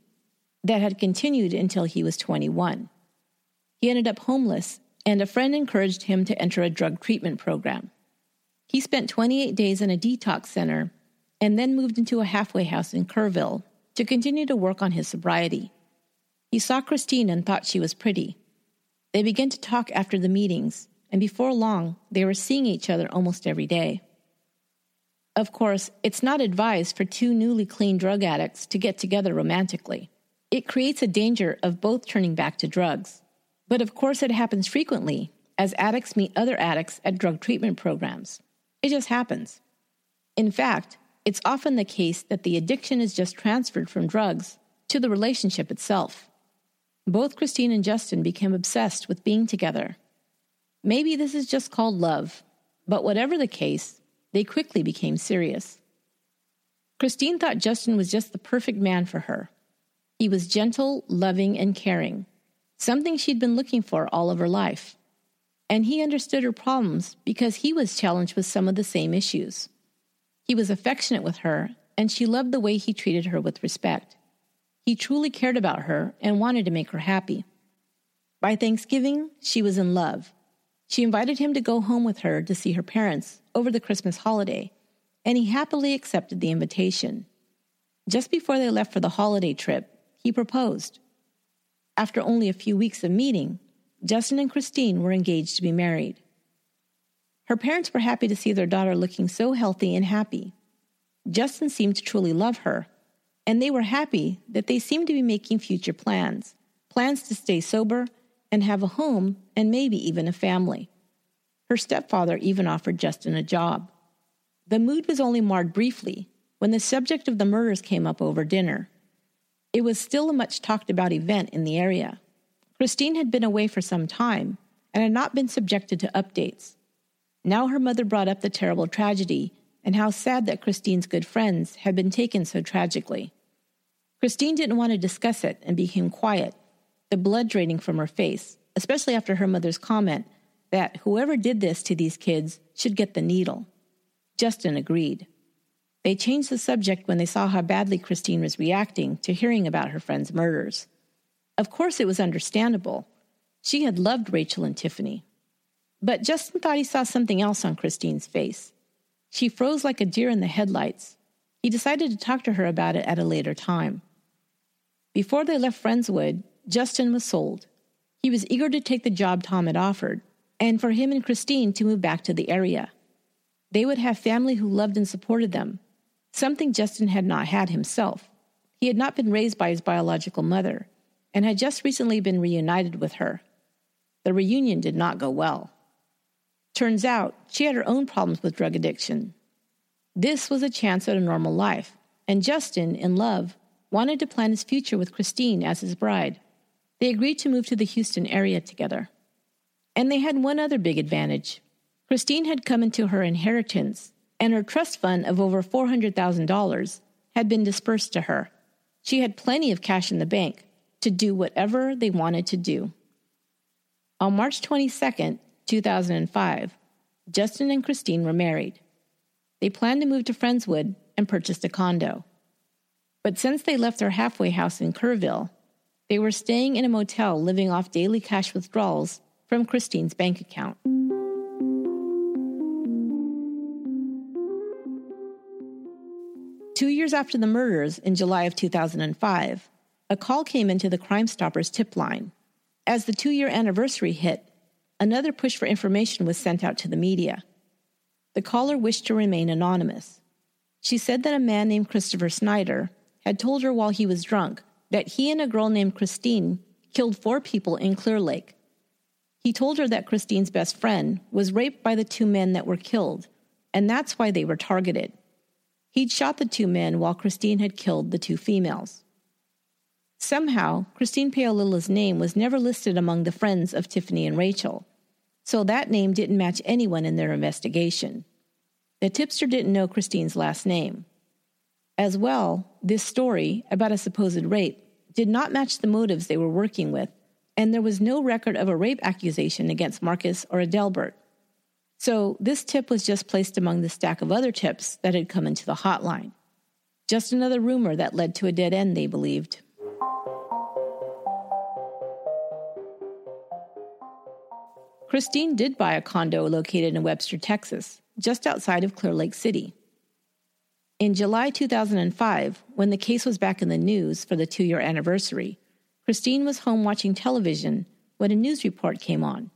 that had continued until he was 21. He ended up homeless, and a friend encouraged him to enter a drug treatment program. He spent 28 days in a detox center and then moved into a halfway house in Kerrville to continue to work on his sobriety. He saw Christine and thought she was pretty. They began to talk after the meetings, and before long, they were seeing each other almost every day. Of course, it's not advised for two newly clean drug addicts to get together romantically. It creates a danger of both turning back to drugs. But of course, it happens frequently as addicts meet other addicts at drug treatment programs. It just happens. In fact, it's often the case that the addiction is just transferred from drugs to the relationship itself. Both Christine and Justin became obsessed with being together. Maybe this is just called love, but whatever the case, they quickly became serious. Christine thought Justin was just the perfect man for her. He was gentle, loving, and caring, something she'd been looking for all of her life. And he understood her problems because he was challenged with some of the same issues. He was affectionate with her, and she loved the way he treated her with respect. He truly cared about her and wanted to make her happy. By Thanksgiving, she was in love. She invited him to go home with her to see her parents over the Christmas holiday, and he happily accepted the invitation. Just before they left for the holiday trip, he proposed. After only a few weeks of meeting, Justin and Christine were engaged to be married. Her parents were happy to see their daughter looking so healthy and happy. Justin seemed to truly love her, and they were happy that they seemed to be making future plans plans to stay sober and have a home and maybe even a family. Her stepfather even offered Justin a job. The mood was only marred briefly when the subject of the murders came up over dinner. It was still a much talked about event in the area. Christine had been away for some time and had not been subjected to updates. Now her mother brought up the terrible tragedy and how sad that Christine's good friends had been taken so tragically. Christine didn't want to discuss it and became quiet, the blood draining from her face, especially after her mother's comment that whoever did this to these kids should get the needle. Justin agreed. They changed the subject when they saw how badly Christine was reacting to hearing about her friend's murders. Of course, it was understandable. She had loved Rachel and Tiffany. But Justin thought he saw something else on Christine's face. She froze like a deer in the headlights. He decided to talk to her about it at a later time. Before they left Friendswood, Justin was sold. He was eager to take the job Tom had offered, and for him and Christine to move back to the area. They would have family who loved and supported them, something Justin had not had himself. He had not been raised by his biological mother, and had just recently been reunited with her. The reunion did not go well. Turns out she had her own problems with drug addiction. This was a chance at a normal life, and Justin, in love, wanted to plan his future with Christine as his bride. They agreed to move to the Houston area together. And they had one other big advantage. Christine had come into her inheritance, and her trust fund of over $400,000 had been dispersed to her. She had plenty of cash in the bank, to do whatever they wanted to do. On March 22, 2005, Justin and Christine were married. They planned to move to Friendswood and purchased a condo. But since they left their halfway house in Kerrville, they were staying in a motel living off daily cash withdrawals from Christine's bank account. Two years after the murders in July of 2005, a call came into the Crime Stoppers tip line. As the two year anniversary hit, another push for information was sent out to the media. The caller wished to remain anonymous. She said that a man named Christopher Snyder had told her while he was drunk that he and a girl named Christine killed four people in Clear Lake. He told her that Christine's best friend was raped by the two men that were killed, and that's why they were targeted. He'd shot the two men while Christine had killed the two females. Somehow, Christine Paolilla's name was never listed among the friends of Tiffany and Rachel, so that name didn't match anyone in their investigation. The tipster didn't know Christine's last name. As well, this story about a supposed rape did not match the motives they were working with, and there was no record of a rape accusation against Marcus or Adelbert. So, this tip was just placed among the stack of other tips that had come into the hotline. Just another rumor that led to a dead end, they believed. Christine did buy a condo located in Webster, Texas, just outside of Clear Lake City. In July 2005, when the case was back in the news for the two year anniversary, Christine was home watching television when a news report came on.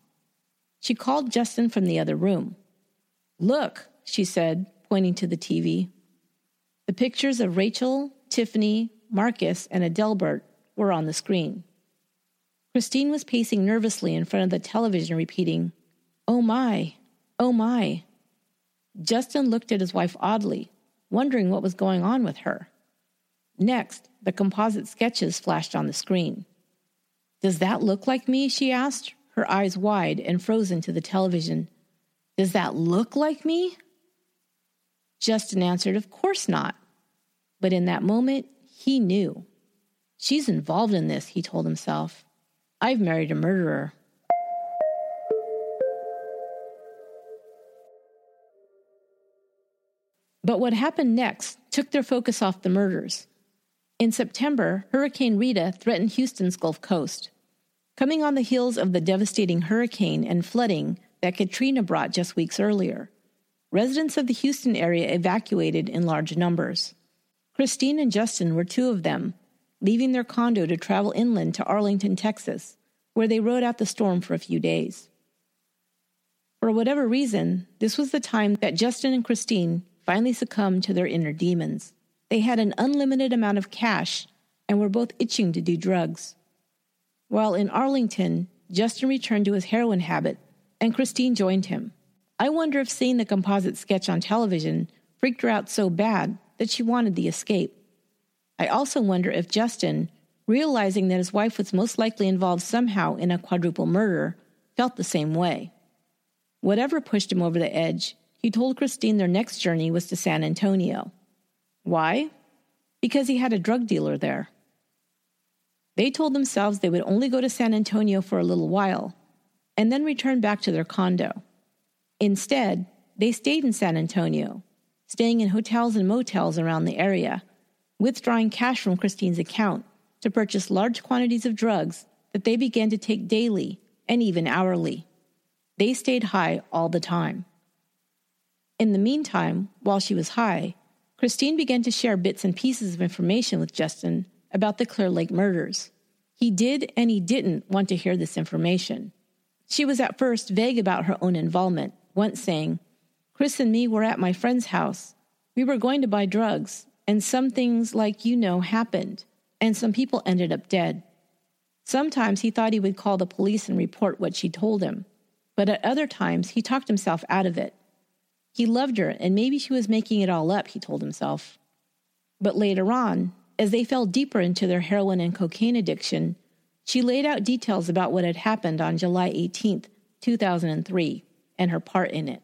She called Justin from the other room. Look, she said, pointing to the TV. The pictures of Rachel, Tiffany, Marcus, and Adelbert were on the screen. Christine was pacing nervously in front of the television, repeating, Oh my, oh my. Justin looked at his wife oddly, wondering what was going on with her. Next, the composite sketches flashed on the screen. Does that look like me? she asked, her eyes wide and frozen to the television. Does that look like me? Justin answered, Of course not. But in that moment, he knew. She's involved in this, he told himself. I've married a murderer. But what happened next took their focus off the murders. In September, Hurricane Rita threatened Houston's Gulf Coast. Coming on the heels of the devastating hurricane and flooding that Katrina brought just weeks earlier, residents of the Houston area evacuated in large numbers. Christine and Justin were two of them, leaving their condo to travel inland to Arlington, Texas, where they rode out the storm for a few days. For whatever reason, this was the time that Justin and Christine finally succumbed to their inner demons. They had an unlimited amount of cash and were both itching to do drugs. While in Arlington, Justin returned to his heroin habit and Christine joined him. I wonder if seeing the composite sketch on television freaked her out so bad that she wanted the escape. I also wonder if Justin, realizing that his wife was most likely involved somehow in a quadruple murder, felt the same way. Whatever pushed him over the edge, he told Christine their next journey was to San Antonio. Why? Because he had a drug dealer there. They told themselves they would only go to San Antonio for a little while and then return back to their condo. Instead, they stayed in San Antonio, staying in hotels and motels around the area, withdrawing cash from Christine's account to purchase large quantities of drugs that they began to take daily and even hourly. They stayed high all the time. In the meantime, while she was high, Christine began to share bits and pieces of information with Justin about the Clear Lake murders. He did and he didn't want to hear this information. She was at first vague about her own involvement, once saying, Chris and me were at my friend's house. We were going to buy drugs, and some things, like you know, happened, and some people ended up dead. Sometimes he thought he would call the police and report what she told him, but at other times he talked himself out of it. He loved her, and maybe she was making it all up, he told himself. But later on, as they fell deeper into their heroin and cocaine addiction, she laid out details about what had happened on July 18, 2003, and her part in it.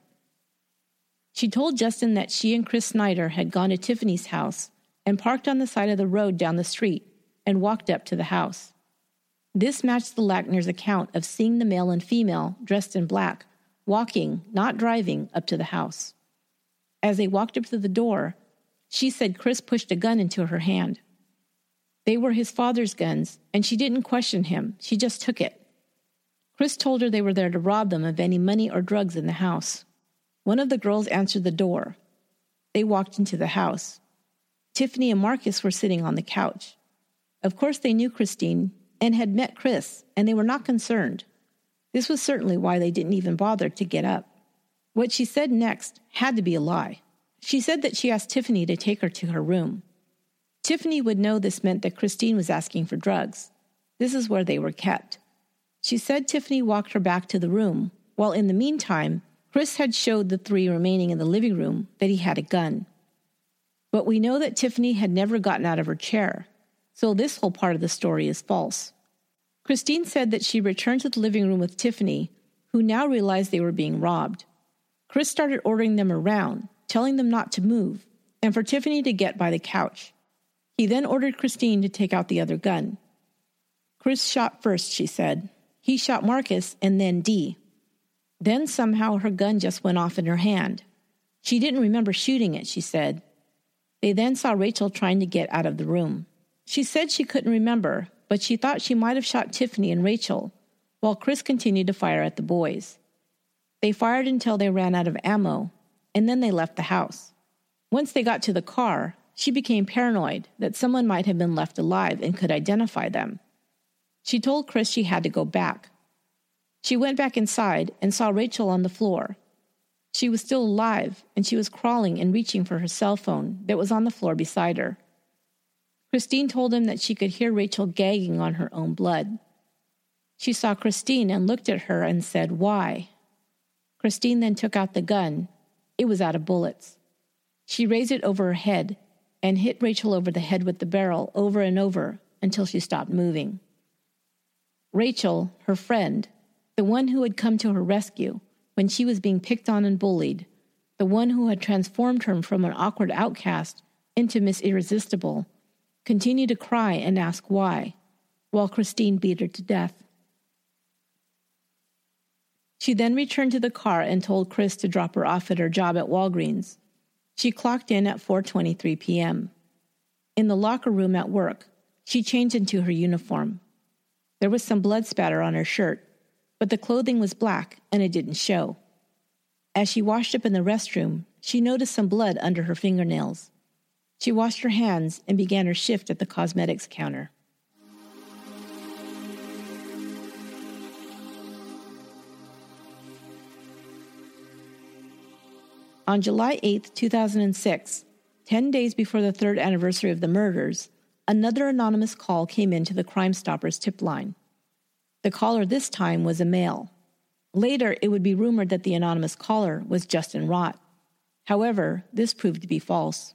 She told Justin that she and Chris Snyder had gone to Tiffany's house and parked on the side of the road down the street and walked up to the house. This matched the Lackners' account of seeing the male and female dressed in black walking, not driving, up to the house. As they walked up to the door, she said Chris pushed a gun into her hand. They were his father's guns, and she didn't question him, she just took it. Chris told her they were there to rob them of any money or drugs in the house. One of the girls answered the door. They walked into the house. Tiffany and Marcus were sitting on the couch. Of course, they knew Christine and had met Chris, and they were not concerned. This was certainly why they didn't even bother to get up. What she said next had to be a lie. She said that she asked Tiffany to take her to her room. Tiffany would know this meant that Christine was asking for drugs. This is where they were kept. She said Tiffany walked her back to the room, while in the meantime, Chris had showed the three remaining in the living room that he had a gun. But we know that Tiffany had never gotten out of her chair, so this whole part of the story is false. Christine said that she returned to the living room with Tiffany, who now realized they were being robbed. Chris started ordering them around, telling them not to move, and for Tiffany to get by the couch. He then ordered Christine to take out the other gun. Chris shot first, she said. He shot Marcus and then Dee. Then somehow her gun just went off in her hand. She didn't remember shooting it, she said. They then saw Rachel trying to get out of the room. She said she couldn't remember, but she thought she might have shot Tiffany and Rachel, while Chris continued to fire at the boys. They fired until they ran out of ammo, and then they left the house. Once they got to the car, she became paranoid that someone might have been left alive and could identify them. She told Chris she had to go back. She went back inside and saw Rachel on the floor. She was still alive, and she was crawling and reaching for her cell phone that was on the floor beside her. Christine told him that she could hear Rachel gagging on her own blood. She saw Christine and looked at her and said, Why? Christine then took out the gun. It was out of bullets. She raised it over her head and hit Rachel over the head with the barrel over and over until she stopped moving. Rachel, her friend, the one who had come to her rescue when she was being picked on and bullied, the one who had transformed her from an awkward outcast into Miss Irresistible, continued to cry and ask why, while Christine beat her to death. She then returned to the car and told Chris to drop her off at her job at Walgreens. She clocked in at 4:23 p.m. In the locker room at work, she changed into her uniform. There was some blood spatter on her shirt, but the clothing was black and it didn't show. As she washed up in the restroom, she noticed some blood under her fingernails. She washed her hands and began her shift at the cosmetics counter. On July 8, 2006, 10 days before the third anniversary of the murders, another anonymous call came into the Crime Stoppers tip line. The caller this time was a male. Later, it would be rumored that the anonymous caller was Justin Rott. However, this proved to be false.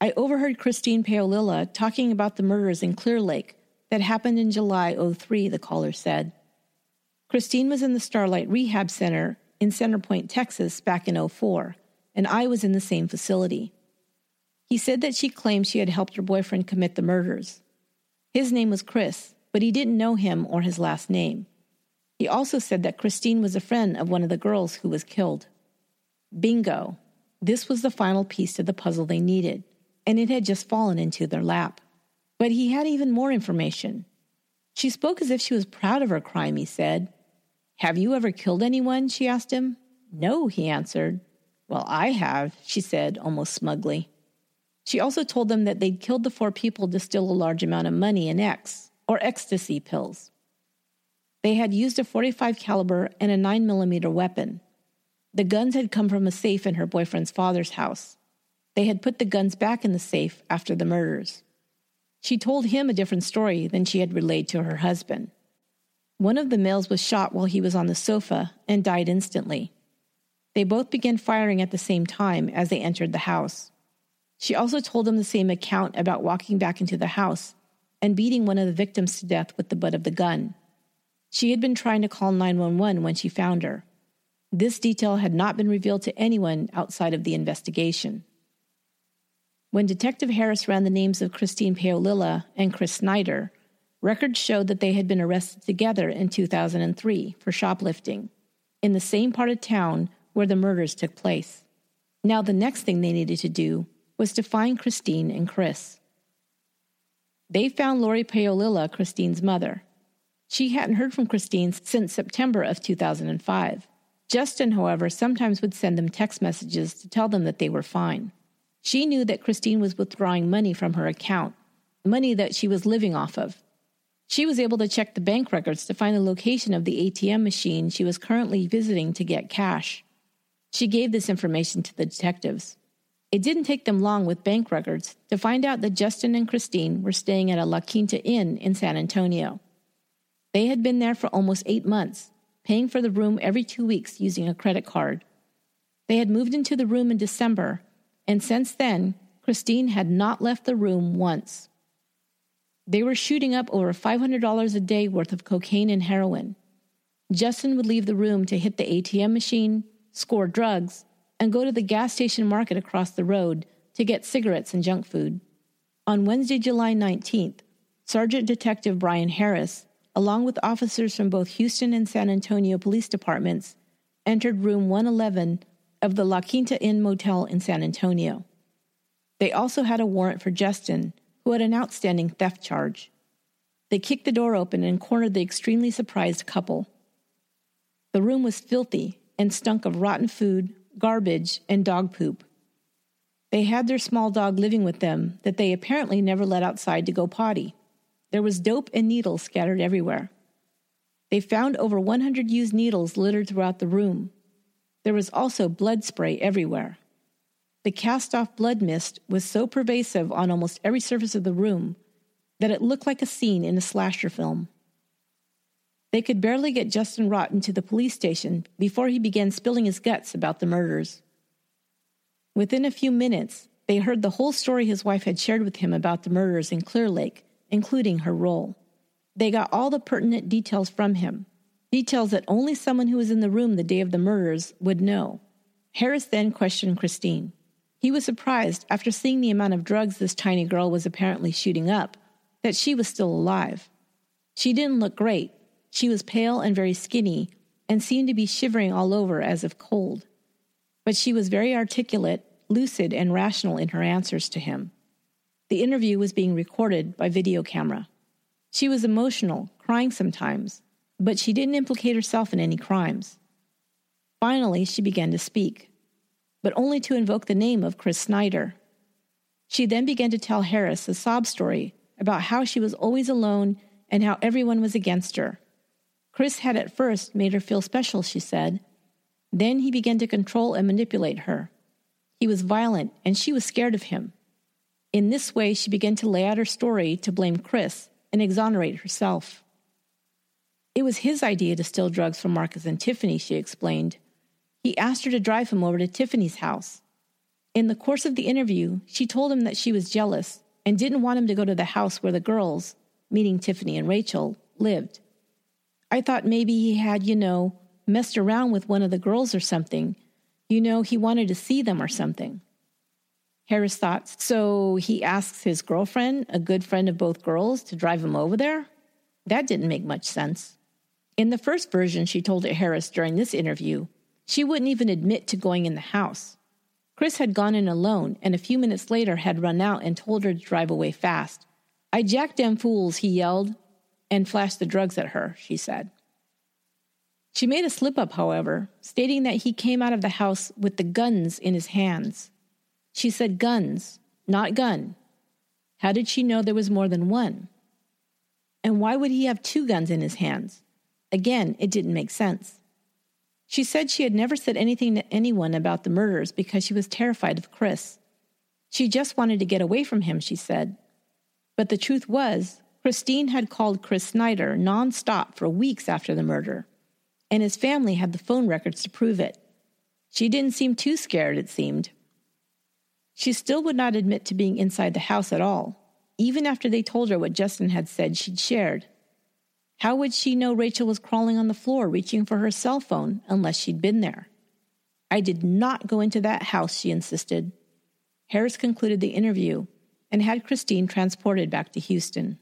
I overheard Christine Paolilla talking about the murders in Clear Lake that happened in July 03, the caller said. Christine was in the Starlight Rehab Center in Center Point, Texas back in 04, and I was in the same facility. He said that she claimed she had helped her boyfriend commit the murders. His name was Chris, but he didn't know him or his last name. He also said that Christine was a friend of one of the girls who was killed. Bingo! This was the final piece to the puzzle they needed, and it had just fallen into their lap. But he had even more information. She spoke as if she was proud of her crime, he said. Have you ever killed anyone? she asked him. No, he answered. Well, I have, she said, almost smugly. She also told them that they'd killed the four people to steal a large amount of money in X, or ecstasy pills. They had used a 45 caliber and a 9 millimeter weapon. The guns had come from a safe in her boyfriend's father's house. They had put the guns back in the safe after the murders. She told him a different story than she had relayed to her husband. One of the males was shot while he was on the sofa and died instantly. They both began firing at the same time as they entered the house. She also told him the same account about walking back into the house and beating one of the victims to death with the butt of the gun. She had been trying to call 911 when she found her. This detail had not been revealed to anyone outside of the investigation. When Detective Harris ran the names of Christine Paolilla and Chris Snyder, Records showed that they had been arrested together in 2003 for shoplifting in the same part of town where the murders took place. Now, the next thing they needed to do was to find Christine and Chris. They found Lori Paolilla, Christine's mother. She hadn't heard from Christine since September of 2005. Justin, however, sometimes would send them text messages to tell them that they were fine. She knew that Christine was withdrawing money from her account, money that she was living off of, she was able to check the bank records to find the location of the ATM machine she was currently visiting to get cash. She gave this information to the detectives. It didn't take them long with bank records to find out that Justin and Christine were staying at a La Quinta Inn in San Antonio. They had been there for almost eight months, paying for the room every two weeks using a credit card. They had moved into the room in December, and since then, Christine had not left the room once. They were shooting up over $500 a day worth of cocaine and heroin. Justin would leave the room to hit the ATM machine, score drugs, and go to the gas station market across the road to get cigarettes and junk food. On Wednesday, July 19th, Sergeant Detective Brian Harris, along with officers from both Houston and San Antonio police departments, entered room 111 of the La Quinta Inn Motel in San Antonio. They also had a warrant for Justin who had an outstanding theft charge. They kicked the door open and cornered the extremely surprised couple. The room was filthy and stunk of rotten food, garbage, and dog poop. They had their small dog living with them that they apparently never let outside to go potty. There was dope and needles scattered everywhere. They found over 100 used needles littered throughout the room. There was also blood spray everywhere. The cast off blood mist was so pervasive on almost every surface of the room that it looked like a scene in a slasher film. They could barely get Justin Rott to the police station before he began spilling his guts about the murders. Within a few minutes, they heard the whole story his wife had shared with him about the murders in Clear Lake, including her role. They got all the pertinent details from him, details that only someone who was in the room the day of the murders would know. Harris then questioned Christine. He was surprised, after seeing the amount of drugs this tiny girl was apparently shooting up, that she was still alive. She didn't look great. She was pale and very skinny and seemed to be shivering all over as if cold. But she was very articulate, lucid, and rational in her answers to him. The interview was being recorded by video camera. She was emotional, crying sometimes, but she didn't implicate herself in any crimes. Finally, she began to speak, but only to invoke the name of Chris Snyder. She then began to tell Harris a sob story about how she was always alone and how everyone was against her. Chris had at first made her feel special, she said. Then he began to control and manipulate her. He was violent, and she was scared of him. In this way, she began to lay out her story to blame Chris and exonerate herself. It was his idea to steal drugs from Marcus and Tiffany, she explained. He asked her to drive him over to Tiffany's house. In the course of the interview, she told him that she was jealous and didn't want him to go to the house where the girls, meaning Tiffany and Rachel, lived. I thought maybe he had, you know, messed around with one of the girls or something. You know, he wanted to see them or something. Harris thought, so he asks his girlfriend, a good friend of both girls, to drive him over there? That didn't make much sense. In the first version she told to Harris during this interview, she wouldn't even admit to going in the house. Chris had gone in alone and a few minutes later had run out and told her to drive away fast. I jack them fools, he yelled, and flashed the drugs at her, she said. She made a slip up, however, stating that he came out of the house with the guns in his hands. She said guns, not gun. How did she know there was more than one? And why would he have two guns in his hands? Again, it didn't make sense. She said she had never said anything to anyone about the murders because she was terrified of Chris. She just wanted to get away from him, she said. But the truth was, Christine had called Chris Snyder nonstop for weeks after the murder, and his family had the phone records to prove it. She didn't seem too scared, it seemed. She still would not admit to being inside the house at all, even after they told her what Justin had said she'd shared. How would she know Rachel was crawling on the floor reaching for her cell phone unless she'd been there? I did not go into that house, she insisted. Harris concluded the interview and had Christine transported back to Houston.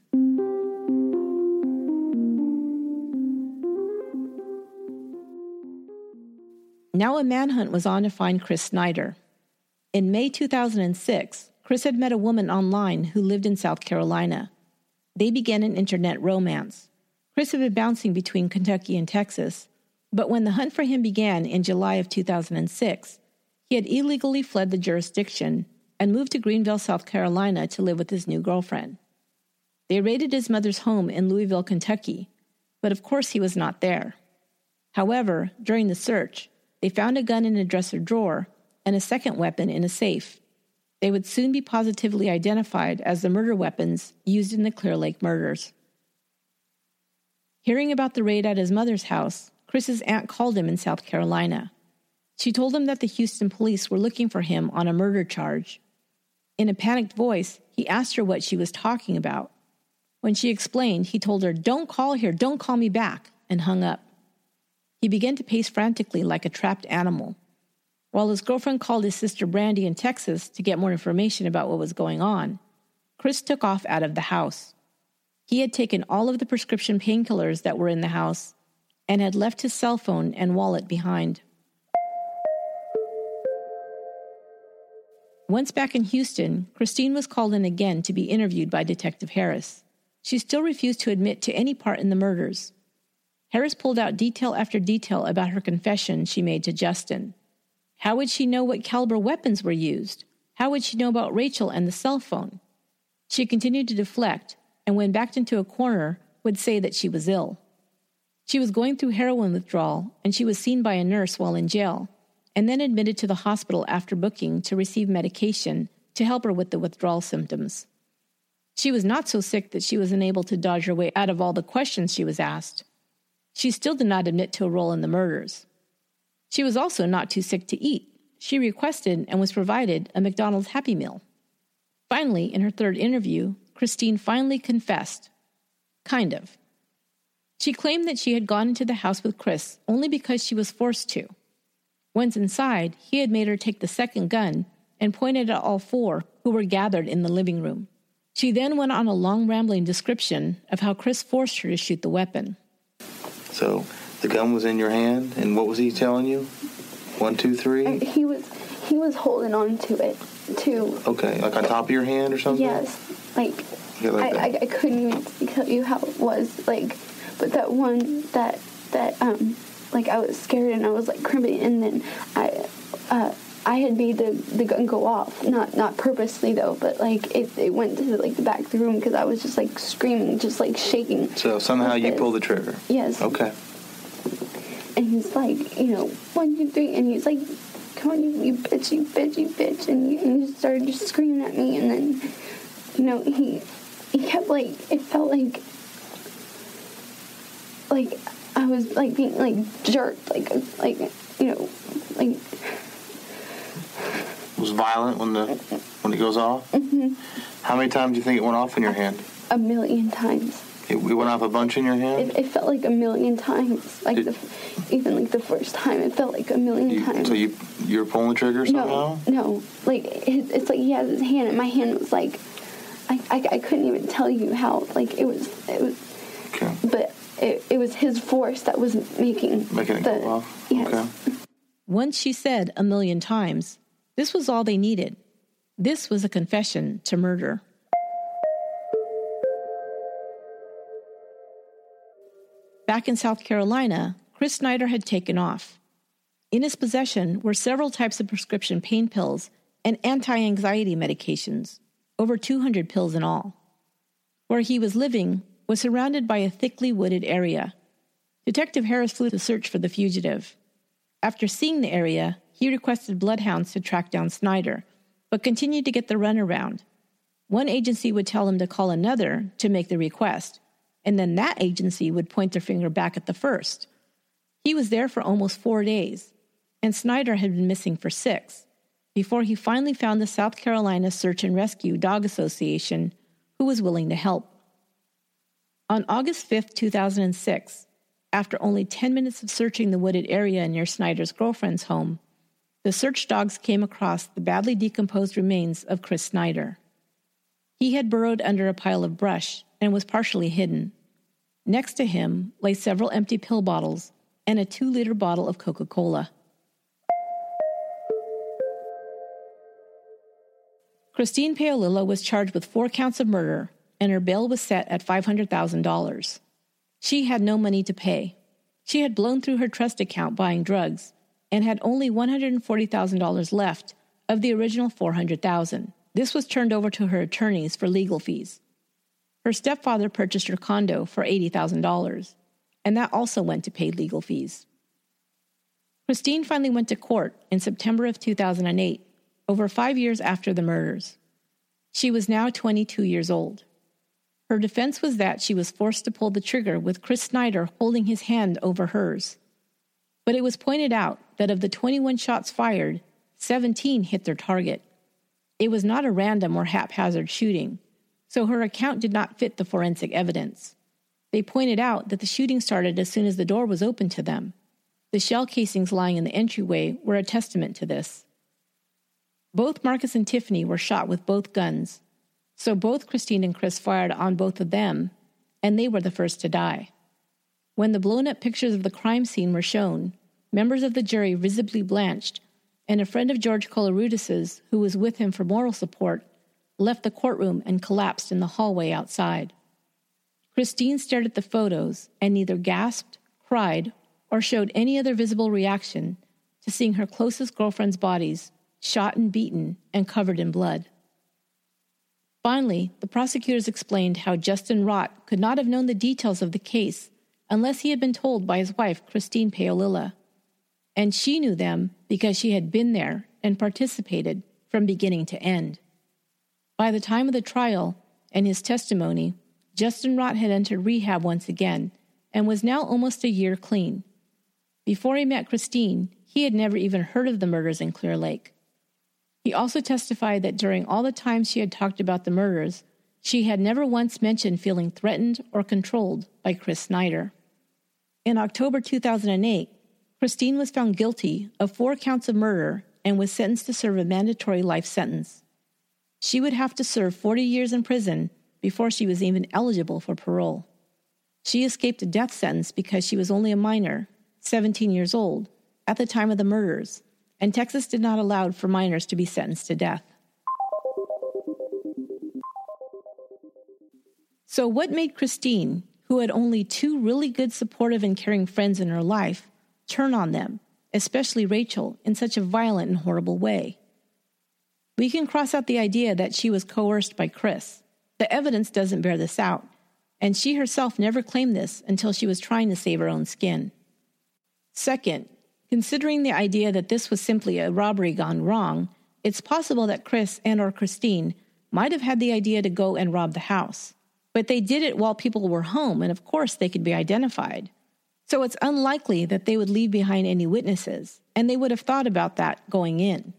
Now a manhunt was on to find Chris Snyder. In May 2006, Chris had met a woman online who lived in South Carolina. They began an internet romance. Chris had been bouncing between Kentucky and Texas, but when the hunt for him began in July of 2006, he had illegally fled the jurisdiction and moved to Greenville, South Carolina to live with his new girlfriend. They raided his mother's home in Louisville, Kentucky, but of course he was not there. However, during the search, they found a gun in a dresser drawer and a second weapon in a safe. They would soon be positively identified as the murder weapons used in the Clear Lake murders. Hearing about the raid at his mother's house, Chris's aunt called him in South Carolina. She told him that the Houston police were looking for him on a murder charge. In a panicked voice, he asked her what she was talking about. When she explained, he told her, Don't call here, don't call me back, and hung up. He began to pace frantically like a trapped animal. While his girlfriend called his sister Brandy in Texas to get more information about what was going on, Chris took off out of the house. He had taken all of the prescription painkillers that were in the house and had left his cell phone and wallet behind. Once back in Houston, Christine was called in again to be interviewed by Detective Harris. She still refused to admit to any part in the murders. Harris pulled out detail after detail about her confession she made to Justin. How would she know what caliber weapons were used? How would she know about Rachel and the cell phone? She continued to deflect, and when backed into a corner, would say that she was ill. She was going through heroin withdrawal, and she was seen by a nurse while in jail, and then admitted to the hospital after booking to receive medication to help her with the withdrawal symptoms. She was not so sick that she was unable to dodge her way out of all the questions she was asked. She still did not admit to a role in the murders. She was also not too sick to eat. She requested and was provided a McDonald's Happy Meal. Finally, in her third interview, Christine finally confessed. Kind of. She claimed that she had gone into the house with Chris only because she was forced to. Once inside, he had made her take the second gun and pointed at all four who were gathered in the living room. She then went on a long rambling description of how Chris forced her to shoot the weapon. So the gun was in your hand, and what was he telling you? One, two, three. He was he was holding on to it too. Okay, like on top of your hand or something. Yes, like, Yeah, like I, I. I couldn't even tell you how it was like, but that one that that um like I was scared and I was like crimping and then I uh I had made the, the gun go off not not purposely though but like it, it went to the, like the back of the room because I was just like screaming just like shaking So somehow you pulled the trigger. yes Okay. and he's like, you know, one, two, three, and he's like, come on, you, you bitch, you bitch, you bitch, and, he- and he started just screaming at me, and then, you know, he he kept like, it felt like, like I was like being like jerked, like like you know, like was violent when the when it goes off. Mm-hmm. How many times do you think it went off in your hand? a million times. It, it went off a bunch in your hand. It, it felt like a million times, like the even like the first time, it felt like a million You- times. so you you were pulling the trigger somehow. No, no. Like it, it's like he has his hand, and my hand was like, I, I, I couldn't even tell you how. Like it was, it was, Okay. but it, it was his force that was making Making it the, go off. Yes. Okay. Once she said a million times, this was all they needed. This was a confession to murder. Back in South Carolina, Chris Snyder had taken off. In his possession were several types of prescription pain pills and anti anxiety medications, over 200 pills in all. Where he was living was surrounded by a thickly wooded area. Detective Harris flew to search for the fugitive. After seeing the area, he requested bloodhounds to track down Snyder, but continued to get the runaround. One agency would tell him to call another to make the request, and then that agency would point their finger back at the first. He was there for almost four days, and Snyder had been missing for six, before he finally found the South Carolina Search and Rescue Dog Association, who was willing to help. On August 5th, 2006, after only 10 minutes of searching the wooded area near Snyder's girlfriend's home, the search dogs came across the badly decomposed remains of Chris Snyder. He had burrowed under a pile of brush and was partially hidden. Next to him lay several empty pill bottles and a two liter bottle of Coca Cola. Christine Paolilla was charged with four counts of murder, and her bail was set at $500,000. She had no money to pay. She had blown through her trust account buying drugs and had only $140,000 left of the original 400,000. This was turned over to her attorneys for legal fees. Her stepfather purchased her condo for $80,000, and that also went to pay legal fees. Christine finally went to court in September of 2008, over five years after the murders. She was now 22 years old. Her defense was that she was forced to pull the trigger with Chris Snyder holding his hand over hers. But it was pointed out that of the 21 shots fired, 17 hit their target. It was not a random or haphazard shooting, so her account did not fit the forensic evidence. They pointed out that the shooting started as soon as the door was opened to them. The shell casings lying in the entryway were a testament to this. Both Marcus and Tiffany were shot with both guns, so both Christine and Chris fired on both of them, and they were the first to die. When the blown up pictures of the crime scene were shown, members of the jury visibly blanched, and a friend of George Koloroutis's, who was with him for moral support, left the courtroom and collapsed in the hallway outside. Christine stared at the photos and neither gasped, cried, or showed any other visible reaction to seeing her closest girlfriend's bodies shot and beaten and covered in blood. Finally, the prosecutors explained how Justin Rott could not have known the details of the case unless he had been told by his wife, Christine Paolilla. And she knew them because she had been there and participated from beginning to end. By the time of the trial and his testimony, Justin Rott had entered rehab once again and was now almost a year clean. Before he met Christine, he had never even heard of the murders in Clear Lake. He also testified that during all the time she had talked about the murders, she had never once mentioned feeling threatened or controlled by Chris Snyder. In October 2008, Christine was found guilty of four counts of murder and was sentenced to serve a mandatory life sentence. She would have to serve 40 years in prison before she was even eligible for parole. She escaped a death sentence because she was only a minor, 17 years old, at the time of the murders, and Texas did not allow for minors to be sentenced to death. So, what made Christine, who had only two really good, supportive, and caring friends in her life, turn on them, especially Rachel, in such a violent and horrible way? We can cross out the idea that she was coerced by Chris. The evidence doesn't bear this out, and she herself never claimed this until she was trying to save her own skin. Second, considering the idea that this was simply a robbery gone wrong, it's possible that Chris and or Christine might have had the idea to go and rob the house. But they did it while people were home, and of course they could be identified. So it's unlikely that they would leave behind any witnesses, and they would have thought about that going in.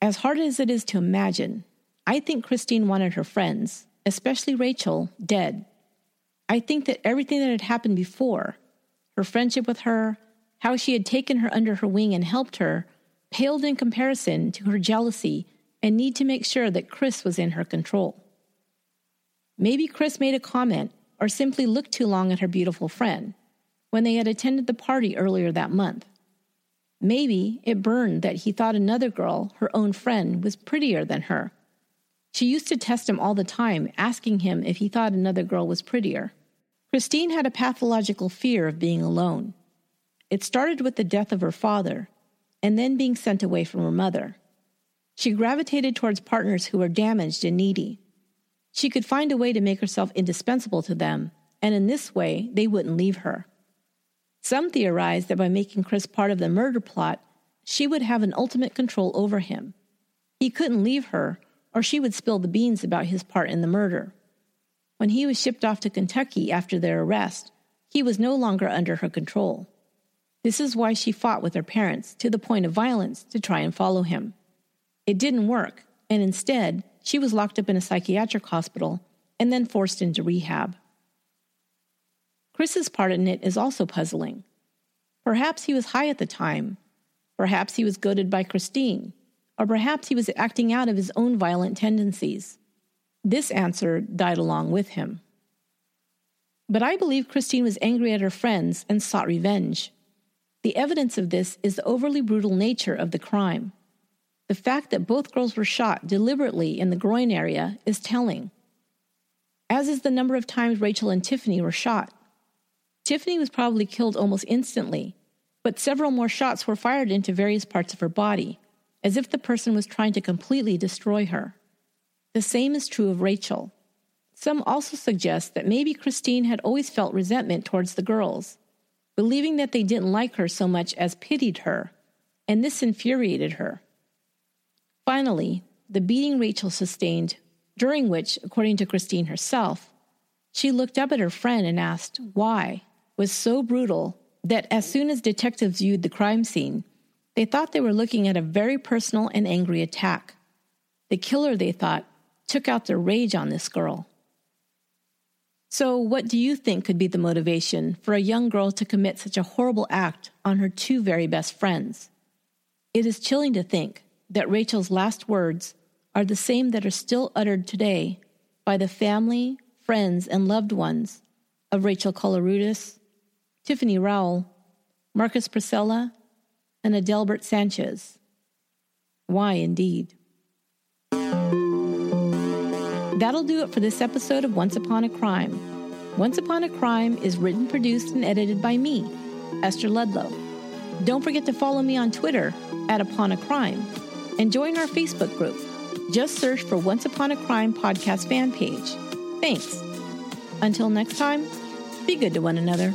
As hard as it is to imagine, I think Christine wanted her friends, especially Rachel, dead. I think that everything that had happened before, her friendship with her, how she had taken her under her wing and helped her, paled in comparison to her jealousy and need to make sure that Chris was in her control. Maybe Chris made a comment or simply looked too long at her beautiful friend when they had attended the party earlier that month. Maybe it burned that he thought another girl, her own friend, was prettier than her. She used to test him all the time, asking him if he thought another girl was prettier. Christine had a pathological fear of being alone. It started with the death of her father, and then being sent away from her mother. She gravitated towards partners who were damaged and needy. She could find a way to make herself indispensable to them, and in this way, they wouldn't leave her. Some theorized that by making Chris part of the murder plot, she would have an ultimate control over him. He couldn't leave her, or she would spill the beans about his part in the murder. When he was shipped off to Kentucky after their arrest, he was no longer under her control. This is why she fought with her parents to the point of violence to try and follow him. It didn't work, and instead, she was locked up in a psychiatric hospital and then forced into rehab. Chris's part in it is also puzzling. Perhaps he was high at the time. Perhaps he was goaded by Christine. Or perhaps he was acting out of his own violent tendencies. This answer died along with him. But I believe Christine was angry at her friends and sought revenge. The evidence of this is the overly brutal nature of the crime. The fact that both girls were shot deliberately in the groin area is telling, as is the number of times Rachel and Tiffany were shot. Tiffany was probably killed almost instantly, but several more shots were fired into various parts of her body, as if the person was trying to completely destroy her. The same is true of Rachel. Some also suggest that maybe Christine had always felt resentment towards the girls, believing that they didn't like her so much as pitied her, and this infuriated her. Finally, the beating Rachel sustained, during which, according to Christine herself, she looked up at her friend and asked, Why? Was so brutal that as soon as detectives viewed the crime scene, they thought they were looking at a very personal and angry attack. The killer, they thought, took out their rage on this girl. So, what do you think could be the motivation for a young girl to commit such a horrible act on her two very best friends? It is chilling to think that Rachel's last words are the same that are still uttered today by the family, friends, and loved ones of Rachel Koloroutis, Tiffany Rowell, Marcus Precella, and Adelbert Sanchez. Why, indeed. That'll do it for this episode of Once Upon a Crime. Once Upon a Crime is written, produced, and edited by me, Esther Ludlow. Don't forget to follow me on Twitter at Upon a Crime and join our Facebook group. Just search for Once Upon a Crime podcast fan page. Thanks. Until next time, be good to one another.